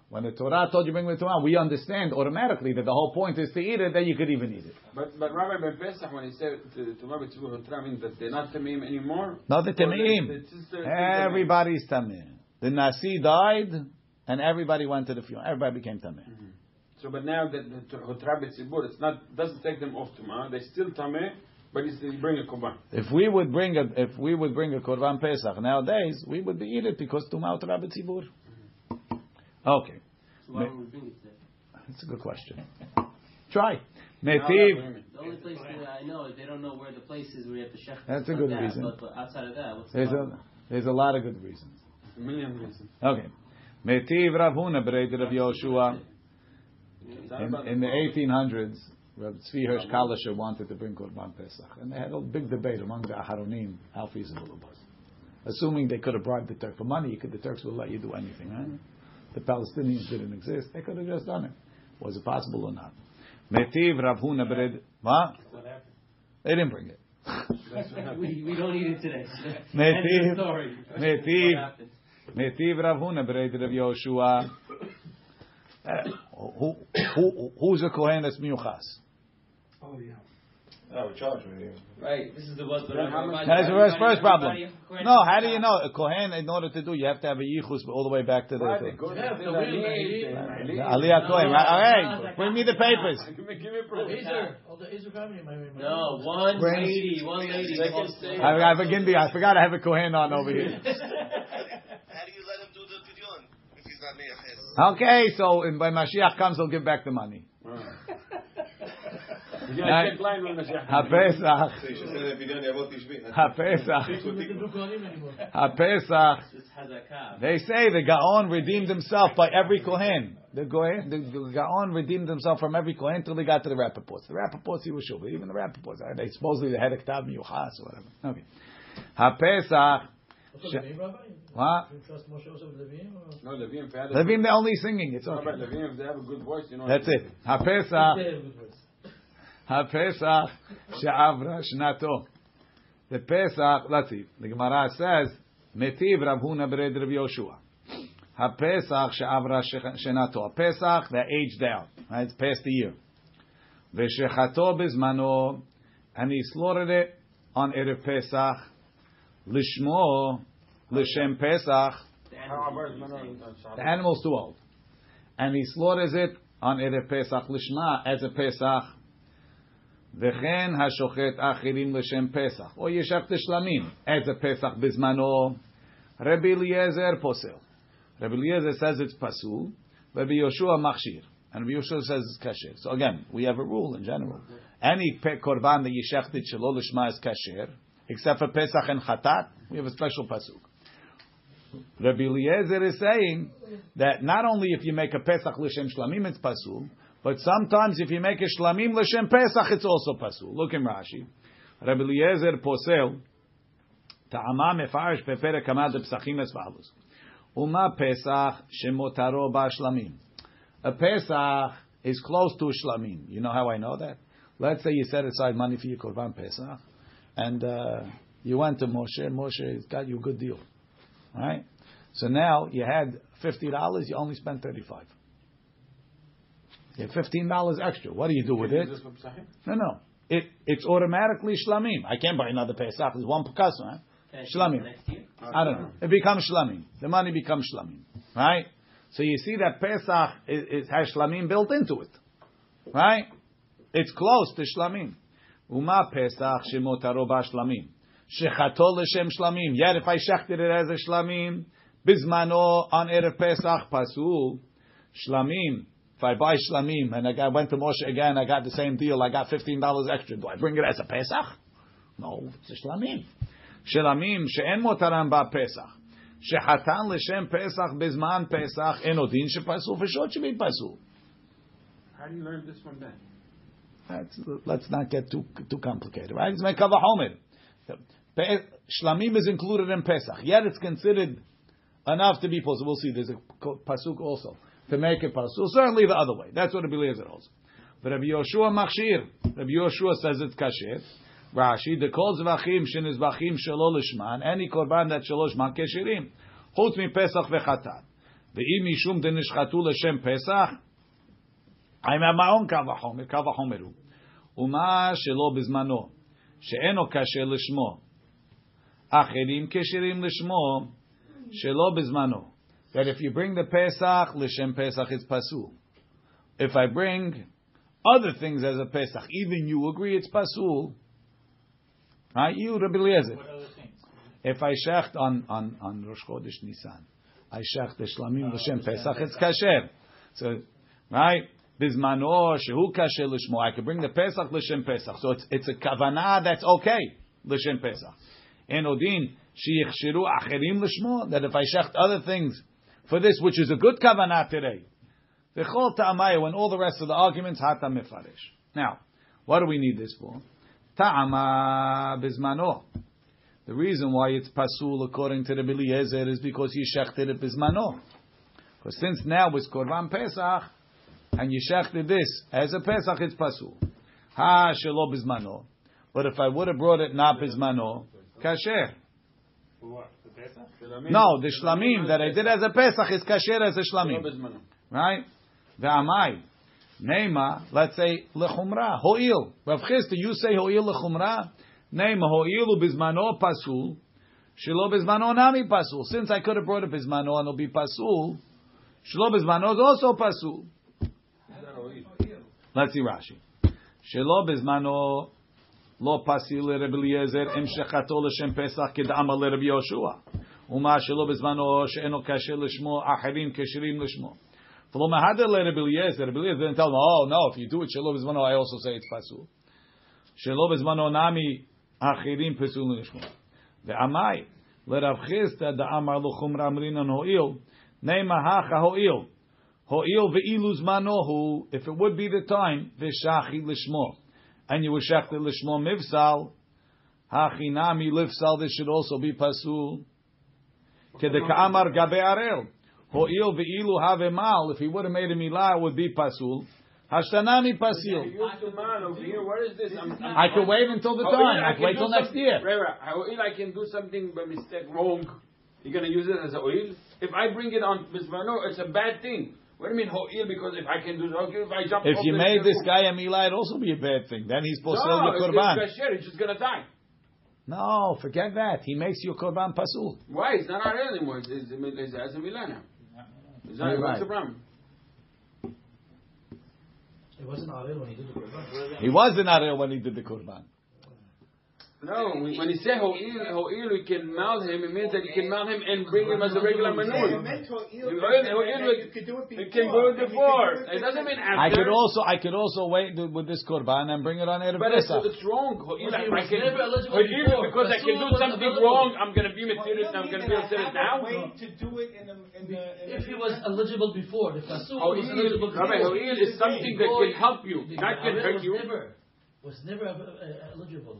When the Torah told you bring the to Tumah, we understand automatically that the whole point is to eat it, then you could even eat it. But but Rabbi Ben Pesach when he said to to Rabbi Tzibur Hutra means that they're not Tamim anymore. Not the Or they- Tameim. it's just their- their Tamim. Everybody's Tameh. The Nasi died, and everybody went to the funeral. Everybody became Tameh. Mm-hmm. So but now that the Hutra B'Tzibur, it's not doesn't take them off Tumah. they're still Tameh, but it's, they bring a Korban. If we would bring a if we would bring a Korban Pesach nowadays, we would be eat it because Tumah Utra B'Tzibur. Okay, So why don't we bring it there? that's a good question. Try. Now Metiv. they're doing it. The only place that I know is they don't know where the place is where you have to shech. That's a good that, reason. But, but outside of that, what's There's the a there's a lot of good reasons. A million reasons. Okay. Metiv Rav Huna bereded of Yoshua. In, in the the 1800s, Rav Tzvi Hirsch Kalischer wanted to bring Korban Pesach, and they had a big debate among the Aharonim how feasible it was. Assuming they could have bribed the Turk for money, you could, the Turks would let you do anything. Right? The Palestinians didn't exist; they could have just done it. Was it possible or not? Metiv Rav Huna bered. What? They didn't bring it. we, we don't need it today. Metiv. End of story. Metiv. Metiv Rav Huna bereded of Yoshua. Uh, who, who, who's a Kohen that's miyuchas? Oh, yeah. Oh, we charge with you. Right. This is the one. Then That's the first, first problem. No, how do you know a kohen? In order to do, you have to have a yichus all the way back to the. Right, they go Yeah, to the the real Aliyah, lady. the Aliyah kohen. All right, bring me the papers. Give me, give me proof. Israel, all the Israel family, my, my No, one Bring- lady, one lady. I, I, begin the, I forgot I have a kohen on over here. How do you let him do the pidyon if he's not meiaches? Okay, so in, when Mashiach comes, he'll give back the money. He's gonna check line when Mashiach comes. HaPesach, So you should say that pidyon yavot tishbi. HaPesach, We can do Kohanim anymore. HaPesach. It's just hazakah. They say the Gaon redeemed himself by every Kohen. The, Gohen, the, the Gaon redeemed himself from every Kohen until they got to the Rappaports. The Rappaports he was sure, but even the Rappaports, uh, they supposedly they had a Ktav Miyuchas or whatever. Okay. HaPesach. Also Sh- Levim, What? You trust Moshe also with Levim? Levim, they had a- Levim, they're only singing. It's okay. Levim, if they have a good voice, you know. That's it. They HaPesach. have good words. HaPesach she'avra shnato. The Pesach, let's see. The Gemara says, Metiv Rav Huna bered Rav Yoshua. HaPesach she'avra shenato. HaPesach, they're aged out. Right? It's past the year. V'shechato bizmano. And he slaughtered it on Erev Pesach. Lishmo, L'shem Pesach. How about Manon? The animal's too old. And he slaughters it on Erev Pesach Lishma as a Pesach. וכן השוחט אחרים לשם פסח, או ישך תשלמים, as a Pesach בזמנו, רבי אליעזר פוסל. Rabbi Eliezer says it's pasul, Rabbi Yoshua machshir. And Rabbi Yoshua says it's kasher. So again, we have a rule in general. Any pe- korban that you shechted shelo lishma is kasher, except for Pesach and Chatat. We have a special pasuk. Rabbi Eliezer is saying that not only if you make a Pesach l'shem shlamim it's pasul, but sometimes if you make a shlamim l'shem Pesach, it's also pasul. Look in Rashi. Rabbi Eliezer posel ta'ama mefarish peperek kama psachim esvalus. Uma Pesach shemotaro ba shlamim. A Pesach is close to shlamim. You know how I know that? Let's say you set aside money for your korban Pesach, and uh, you went to Moshe. Moshe got you a good deal, All right? So now you had fifty dollars. You only spent thirty-five. You have fifteen dollars extra. What do you do with it? Is this for Pesachim? No, no. It it's automatically shlamim. I can't buy another Pesach. There's one Picasso, huh? I Shlamim. it Next year? I don't know. It becomes shlamim. The money becomes shlamim, right? So you see that Pesach is, is, has shlamim built into it, right? It's close to shlamim. Uma Pesach shemotaro ba shlamim. Shechato l'shem shlamim. Yet if I shechted it as a shlamim, bizmano on erev Pesach pasul shlamim. If I buy shlamim and I got, went to Moshe again, I got the same deal. I got fifteen dollars extra. Do I bring it as a Pesach? No, it's a shlamim. שלמים שאין מותרם בפסח, שחתן לשם פסח בזמן פסח, אין עוד דין שפסול ושעות שביט פסול. How do you learn this from that? That's, let's not get too too complicated, right? It's Mekava Homer. Pe- Shlamim is included in Pesach, yet it's considered enough to be possible. We'll see. There's a ko- pasuk also to make it pasul. Certainly the other way. That's what Rabbi Eliezer holds. But Rabbi Yoshua Machshir, Rabbi Yoshua says it's kasher. Rashi, the kol zvachim shenizvachim shelo lishman, any korban that shelo lishman keshirim, chutz mi Pesach vechatat. Ve'im mishum denishchatu l'shem Pesach, I'm at my own kavachomer, kavachomeru. ומה שלא בזמנו, שאינו קשה לשמו, אחרים כשרים לשמו, שלא בזמנו. that if you bring the Pesach, l'shem Pesach is pasul. If I bring other things as a Pesach, even you agree it's pasul. Right? You, Rabbi Eliezer. If I shecht on, on, on Rosh Chodesh Nisan, I shecht the Shlamim l'shem Pesach, it's kasher. So, right? Bizmano shehu kasher l'shmo. I can bring the Pesach l'shem Pesach. So it's, it's a kavanah that's okay, l'shem Pesach. And odin, sheyichshiru acherim l'shmo, that if I shecht other things for this, which is a good kavanah today, v'chol ta'amaya, when all the rest of the arguments, hata mefarish. Now, what do we need this for? Ta'ama bizmano. The reason why it's pasul according to the Eliezer is because you shechted it bismano. Because since now it's Korban Pesach, and you shechted this as a Pesach, it's pasul. Ha shelo bismano. But if I would have brought it not bismano, kasher. For what? For No, the shlamim that I did as a Pesach is kasher as a shlamim. Right? Ve'amai. Neima, let's say lechumra, ho'il. Rav Chisda, you say ho'il lechumra. Neima ho'il bizmano pasul. Shelo bizmano nami pasul. Since I could have brought it bizmano and it'll be pasul, shelo bizmano is also pasul. Let's see Rashi. Shelo bizmano pasil Rabbi Eliezer im shechato l'shem Pesach kedama l'Rabbi Yoshua. Uma shelo bizmano she'eno kasher l'shmo acherim kesherim l'shmo. V'lo mahader l'Rabbi Eliezer. Rabbi Eliezer didn't tell him, oh no, if you do it shelo bizmano, I also say it's pasul. Shelo bizmano nami acherim pasul l'shmo. Ve'amai l'Rav Chisda da'amar lo chumra amrinan ho'il neima hacha ho'il. Ho'il ve'ilu zmanohu, if it would be the time, v'shachi l'shmo. And you were shechted l'shmo mivsal, hachinami livsal, this should also be pasul. Kedeka'amar gabe arel. Ho'il ve'ilu have mal, if he would have made a milah, it would be pasul. Hashtanami pasil. What is this? I'm, I'm, could wait until the time. I I can wait till next year. Right, right. I can do something by mistake wrong? You're gonna use it as a oil. If I bring it on bismano, it's a bad thing. What do you mean ho'il? Because if I can do okay, if I jump. If you made this guy a milah, it'd also be a bad thing. Then he's no, posel the it's, korban. it's kasher. It's just gonna die. No, forget that. He makes your korban pasul. Why? It's not arel anymore. It's, it's, it's, it's a milah now. Is that, You're right. the problem? It wasn't Arel when he did the korban. He was in Arel when he did the korban. No, when when he say ho'il, ho'il, we can mount him. It means that you can mount him and bring him as a regular manure. You can do it before. It doesn't mean after. I could also I could also wait with this korban and bring it on Erev But it's, Pesach. it's wrong. Ho'il, I it can, never eligible ho'il, before. because I can do something wrong, I'm going to be material. I'm going to be upset now. to do it in the, in the. If he was eligible before, the pasul was Ho'il, eligible before. Rabbi, ho'il is something that can help you, The not can Arel hurt was you. Never, was never uh, eligible.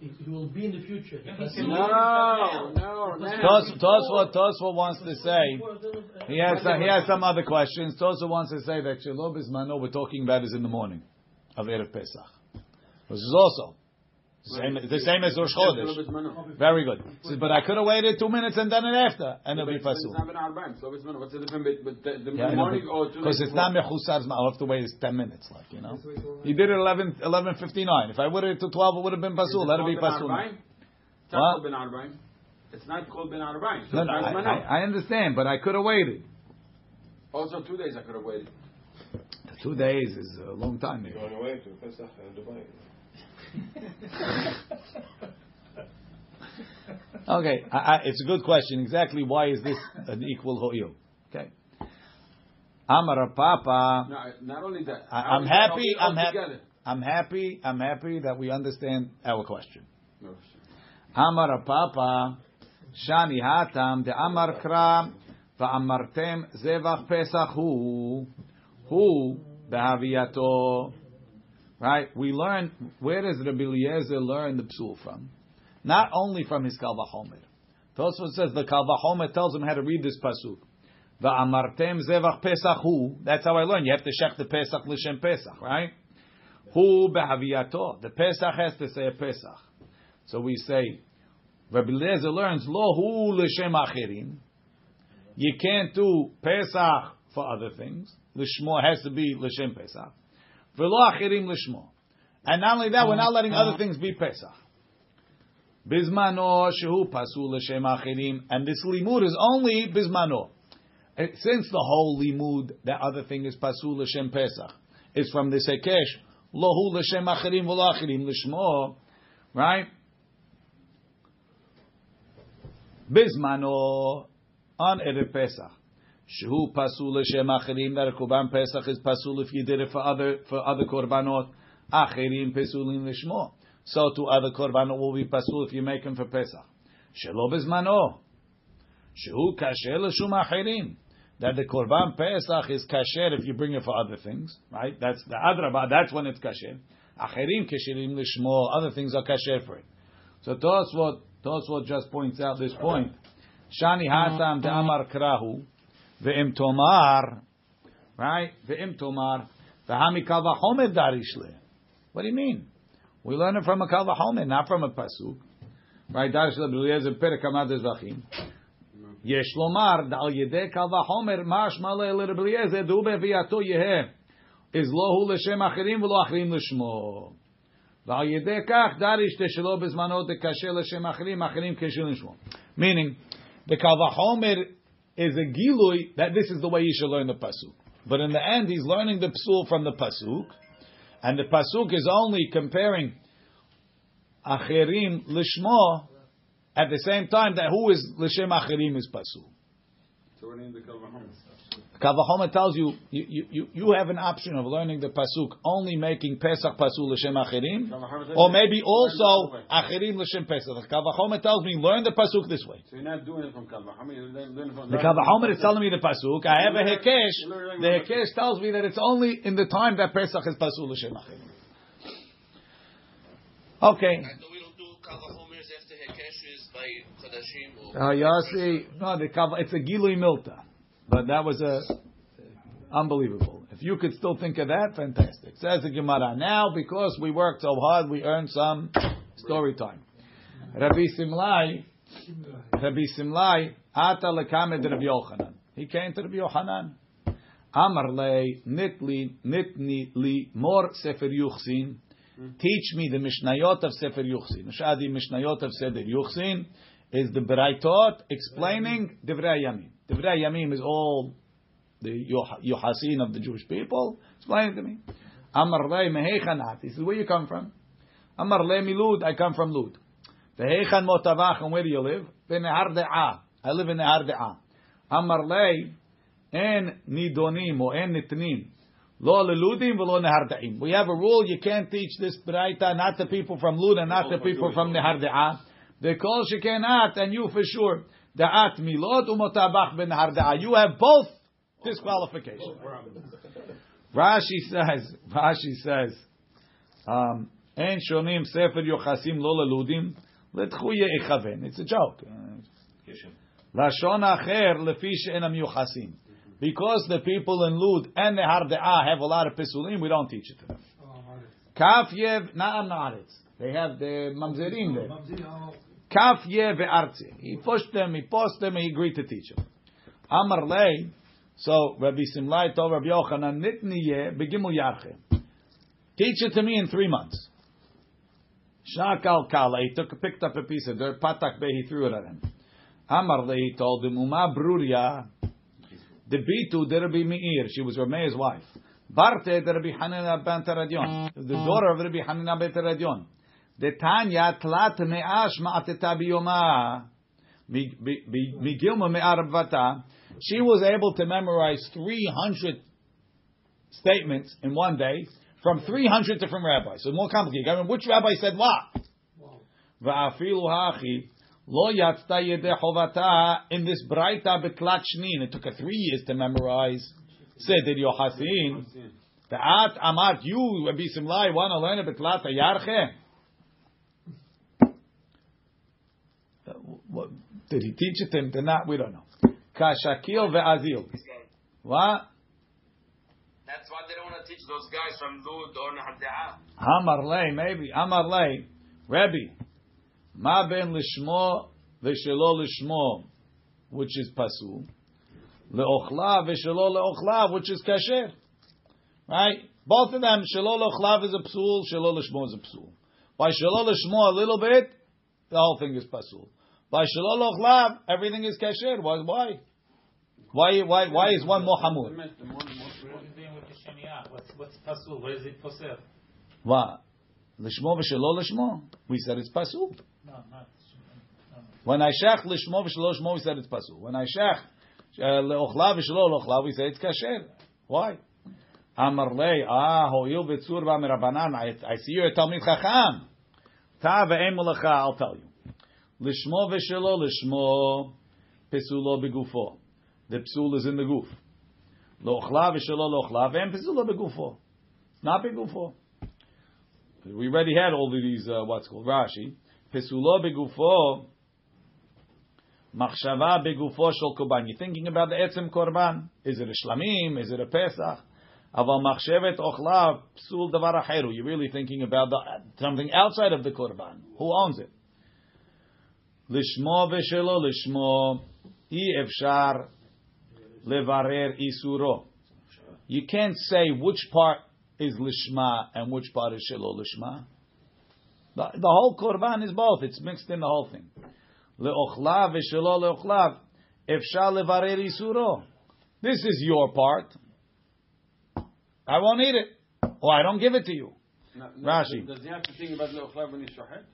He, he will be in the future. The No, no, no. Tos Tosfot Tosfot wants to say Before available- he has some, he has some other questions. Tosfot wants to say that Shiloh Bismano we're talking about is in the morning of Erev Pesach. This is also the same, the same as Rosh Chodesh. Very good. Says, but I could have waited two minutes and done it after, and it'll be But pasul. not ben arba'im. So it's- What's the difference with the, the morning or because it's not mechusar zman. I'll have to wait ten minutes, like you know. You did it 11, 11.59. If I would have to twelve, it would have been Is pasul. Let it be called pasul. arba'im? It's What? not called ben arba'im. It's not called ben arba'im. So No, no, I, I. I understand, but I could have waited. Also, two days I could have waited. Two days is a long time. Maybe. On the way to Pesach and Dubai. Okay, I, I, it's a good question. Exactly why is this an equal ho'il? Okay. Amar Papa. No, not only that. I, I'm happy. I'm happy. I'm happy. I'm happy that we understand our question. Amar Papa. Shani hatam de Amar kra va'amartem zevach pesach hu hu behaviyato. Right? We learn where does Rabbi Eliezer learn the psul from? Not only from his Kal Vachomer. Tosfot says the Kal Vachomer tells him how to read this pasuk. Va'amartem zevach pesach hu. That's how I learn. You have to shech the pesach l'shem pesach, right? Hu behaviyato. The pesach has to say a pesach. So we say, Rabbi Eliezer learns lo hu l'shem achirim. You can't do pesach for other things. Lishmo has to be l'shem pesach. V'lo achirim lishmo. And not only that, we're not letting other things be pesach. Bismano shehu pasul l'shem achirim, and this limud is only bismano. Eh, Since the whole limud, that other thing is pasul l'shem pesach, is from the sekesh lohu l'shem achirim v'lo achirim lishmo, right? Bismano on erev pesach. Shehu pasul l'shem achirim. That a korban pesach is pasul if you did it for other for other korbanot. Achirim pesulim lishmo. So to other korbanot will be pasul if you make them for pesach. Shelo bismano. Shehu kasher l'shum achirim. That the korban pesach is kasher if you bring it for other things, right? That's the adraba. That's when it's kasher. Achirim kasherim lishmo. Other things are kasher for it. So Tosfot Tosfot just points out this point. Shani hatam de amar krahu ve'im tomar, right? Ve'im tomar v'hami kal v'chomer darish le. What do you mean? We learn it from a kal v'chomer, not from a pasuk, right? Darish le b'liezer perek amad ezvachim. יש לומר, על ידי קל וחומר, משמע לרבי אליעזר, דהוא בביאתו יהא, אז לא הוא לשם אחרים ולא אחרים לשמו. ועל ידי כך דריש שלא בזמנו דקשה לשם אחרים, אחרים קשה לשמו. Meaning, the קל וחומר is a gilui that this is the way you should learn the pasuk. But in the end, he's learning the psul from the pasuk, and the pasuk is only comparing acherim lishmo at the same time that who is l'shem acherim is pasul. So we're the Kal Vachomer. Kavachoma tells you you, you you you have an option of learning the pasuk only making Pesach pasul l'shem acherim, or maybe also acherim l'shem Pesach. Kavachoma tells me learn the pasuk this way. So you're not doing it from Kal Vachomer. You're doing it from The Kavachoma is telling me the pasuk. I have a hekesh. The hekesh tells me that it's only in the time that Pesach is pasul l'shem acherim. Okay. I thought we don't do Kalvahomers after Hekeshes by Chodashim or. Uh, Yossi, no, the Kav- it's a Gilui Milta, but that was a unbelievable. If you could still think of that, fantastic. Says the Gemara. Now, because we worked so hard, we earned some story time. Rabbi Simlai, Rabbi Simlai, Ata lekamed Rabbi Yochanan. He came to Rabbi Yochanan. Amar le nitli nitni li more sefer yuchsin. Teach me the Mishnayot of Sefer Yuchsin. Shadi Mishnayot of Sefer Yuchsin is the Braitot explaining Divrei Yamim. Divrei Yamim is all the Yoh- Yohasin of the Jewish people. Explain it to me. Amar Rei Mehechanat. He says, where you come from? Amar le milud, I come from Lud. Vehechan motavach, and where do you live? Benehar de'ah. I live in Nehar de'ah. Amar le, en nidonim, or en nitnim. Lo leludim v'lo nehar de'im. We have a rule, you can't teach this braita, not the people from Lud and not the people from Nehar de'ah. Call she cannot, and you for sure. Da'at milot umotabach ben de'ah. You have both disqualification. Rashi says, Rashi says, um, En shonim sefer yochasim lo leludim, letchuye echaven. It's a joke. Lashon acher lefi she'enam yochasim. Because the people in Lud and the Harde'ah have a lot of pisulim, we don't teach it to them. Kaf yev na'am na'aretz. They have the mamzerim there. Kaf yev ve'artze. He pushed them, he posted them, and he agreed to teach them. Amar lei, so Rabbi Simlai told Rabbi Yochanan, nitniye begimul yarche. Teach it to me in three months. Shakal kala, he took, picked up a piece of dirt, patak be, he threw it at him. Amar le, he told him, uma bruria, the bitu de Rabbi Meir, she was Rameir's wife. Barte de Rabbi Hanina ben Teradion, the daughter of Rabbi Hanina ben Teradion. The Tanya tlat me'ash ma'ateta biyoma, migilma me'arabvata. She was able to memorize 300 statements in one day from 300 different rabbis. So more complicated. I mean, which rabbi said what? Va'afilu hachi lo yatzta yedeh in this braita betlat shnin. It took her three years to memorize. Seder Yochasin. Ta'at amat you, Rabbi Simlai, want to learn a betlat yarche? What, did he teach it to him? Did not? We don't know. Kashakil ve'azil. What? That's why they don't want to teach those guys from Lud or Nahada'ah. Amar lei, maybe. Amar lei. Rebbe. Ma ben lishmo v'shelo lishmo, which is pasul. Le'ochla v'shelo le'ochla, which is kasher. Right? Both of them, shelo le'ochla is a psul, shelo lishmo is a psul. By shelo lishmo a little bit, the whole thing is pasul. By shelo le'ochla, everything is kasher. Why? Why? Why, why, why is one more hamur? What are you doing with the What's, what's pasul? What is it poser? What? Lishmo v'shelo lishmo? We said it's pasul. No, not. When I shech lishmo v'shelo lishmo, we said it's pasul. When I shech uh, le'ochla v'shelo le'ochla, we say it's kasher. Why? Amar lei, ah, ho'il v'tzur v'amirabanan. I I see you're a Talmid Chacham. Ta ve'em I'll tell you. Lishmo v'shelo lishmo, pesulo begufo. The psul is in the goof. Le'ochla v'shelo le'ochla, ve'em pesulo begufo. Not begufo. We already had all of these, uh, what's called Rashi. Pesulo begufo, machshava begufo shel korban. You're thinking about the etzem korban. Is it a shlamim? Is it a pesach? Aval machshevet ochla psul davar. You're really thinking about the, something outside of the korban. Who owns it? Lishmo v'shelo lishmo. I efshar levarer isuro. You can't say which part is lishma and which part is shelo lishma. The, the whole korban is both. It's mixed in the whole thing. Le'ochlav v'shelo le'ochlav. Efshar levarer isuro. This is your part. I won't eat it. Or I don't give it to you. No, no, Rashi. Does he have to think about le'ochlav when he's shochet?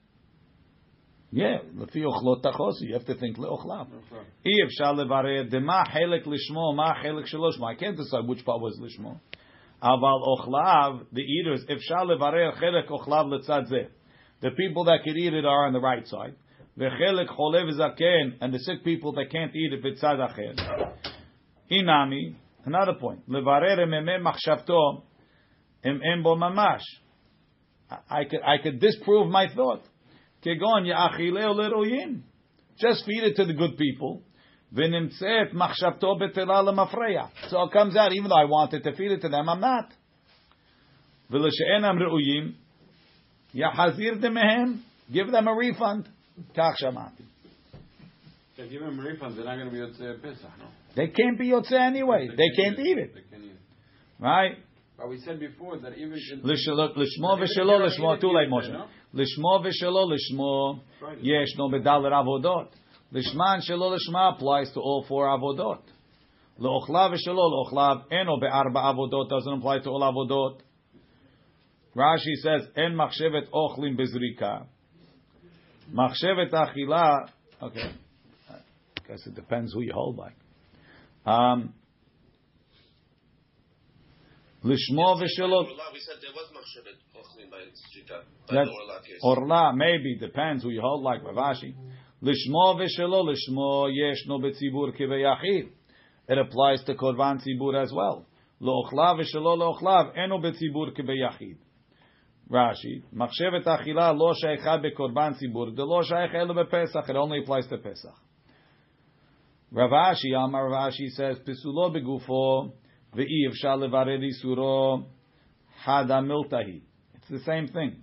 Yeah, לפי אוכלות תחוסי, you have to think לאוכליו. אי אפשר לברר דמה חלק לשמו, מה החלק שלו שמו. I can't decide which part was לשמו. אבל אוכליו, the eaters, אפשר לברר חלק אוכליו לצד זה. The people that can eat it are on the right side. וחלק חולה וזקן, and the sick people that can't eat it בצד אחר. אינמי, another point, לברר אם אמת מחשבתו, אם אין בו ממש. I could, I could disprove my thought. Kegon ya'achileo leroyim. Just feed it to the good people. V'nimtzet machshavto betela lemafreya. So it comes out, even though I wanted to feed it to them, I'm not. V'l'she'enam re'uyim. Ya'hazir demehem. Give them a refund. Kach shamati. They give them a refund, they're not going to be yotze Pesach, no? They can't be yotze anyway. They, they can't, can't eat it. They can't eat it. Right? But we said before that even... L'shmo v'shelo l'shmo, too late, Moshe. Lishmo v'shelo lishmo yeshno bedal avodot. Lishman shelo lishma applies to all four avodot. Le'ochlav v'shelo le'ochlav eno be'arba avodot doesn't apply to all avodot. Rashi says en machshevet ochlim bezrika. Machshevet achila. Okay, I guess it depends who you hold by. Um, Lishmo v'shelot. Orla, We said there was machshevet ochlim by Zrika. That's Orla maybe depends who you hold like Rav Ashi. Lishmo v'shelo lishmo yeshno betzibur kiveyachid. It applies to korban tzibur as well. Lo'ochlav v'shelo lo'ochlav eno betzibur kiveyachid. Rashi, machshevet achila lo sheicha bekorban tzibur. De lo sheich elo bepesach. It only applies to Pesach. Rav Ashi, Amar Rav Ashi says, Pisulo begufo ve'i efshar levared isuro hada miltahi. It's the same thing.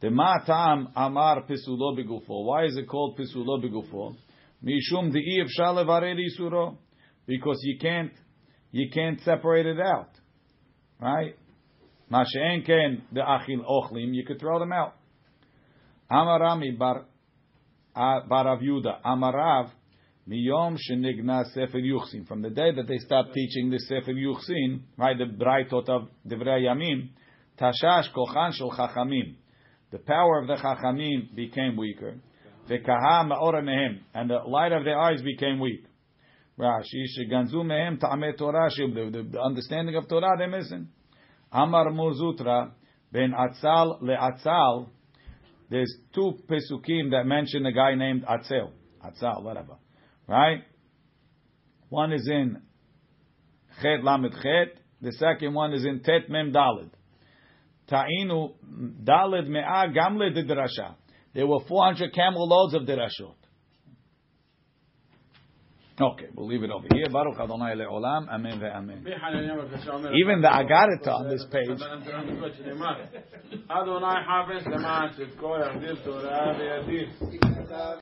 The matam amar pisulo begufo. Why is it called pisulo begufo? Mishum de'i efshar levared isuro. Because you can't, you can't separate it out. Right? Mashen ken the achil ochlim, you could throw them out. Amarami bar, uh, bar. Amarav, Miyom shenigna Sefer Yuchsin. From the day that they stopped teaching the Sefer Yuchsin, right, the Braitot of Divrei yamin, Tashash kochan shel Chachamim. The power of the Chachamim became weaker. Vekaha ma'ora mehem. And the light of their eyes became weak. Rashi, sheganzu mehem ta'ameh Torah, the understanding of Torah they're missing. Amar Mar Zutra, ben Atzal le'Atzal, there's two pesukim that mention a guy named Atzel. Atzal, whatever. Right? One is in Chet Lamed Chet. The second one is in Tet Mem Dalid. Ta'inu Dalid Me'a Gamle Didrasha. There were 400 camel loads of Dirashot. Okay, we'll leave it over here. Baruch Adonai le'olam. Amen ve'amen. Even the Agarita on this page. Adonai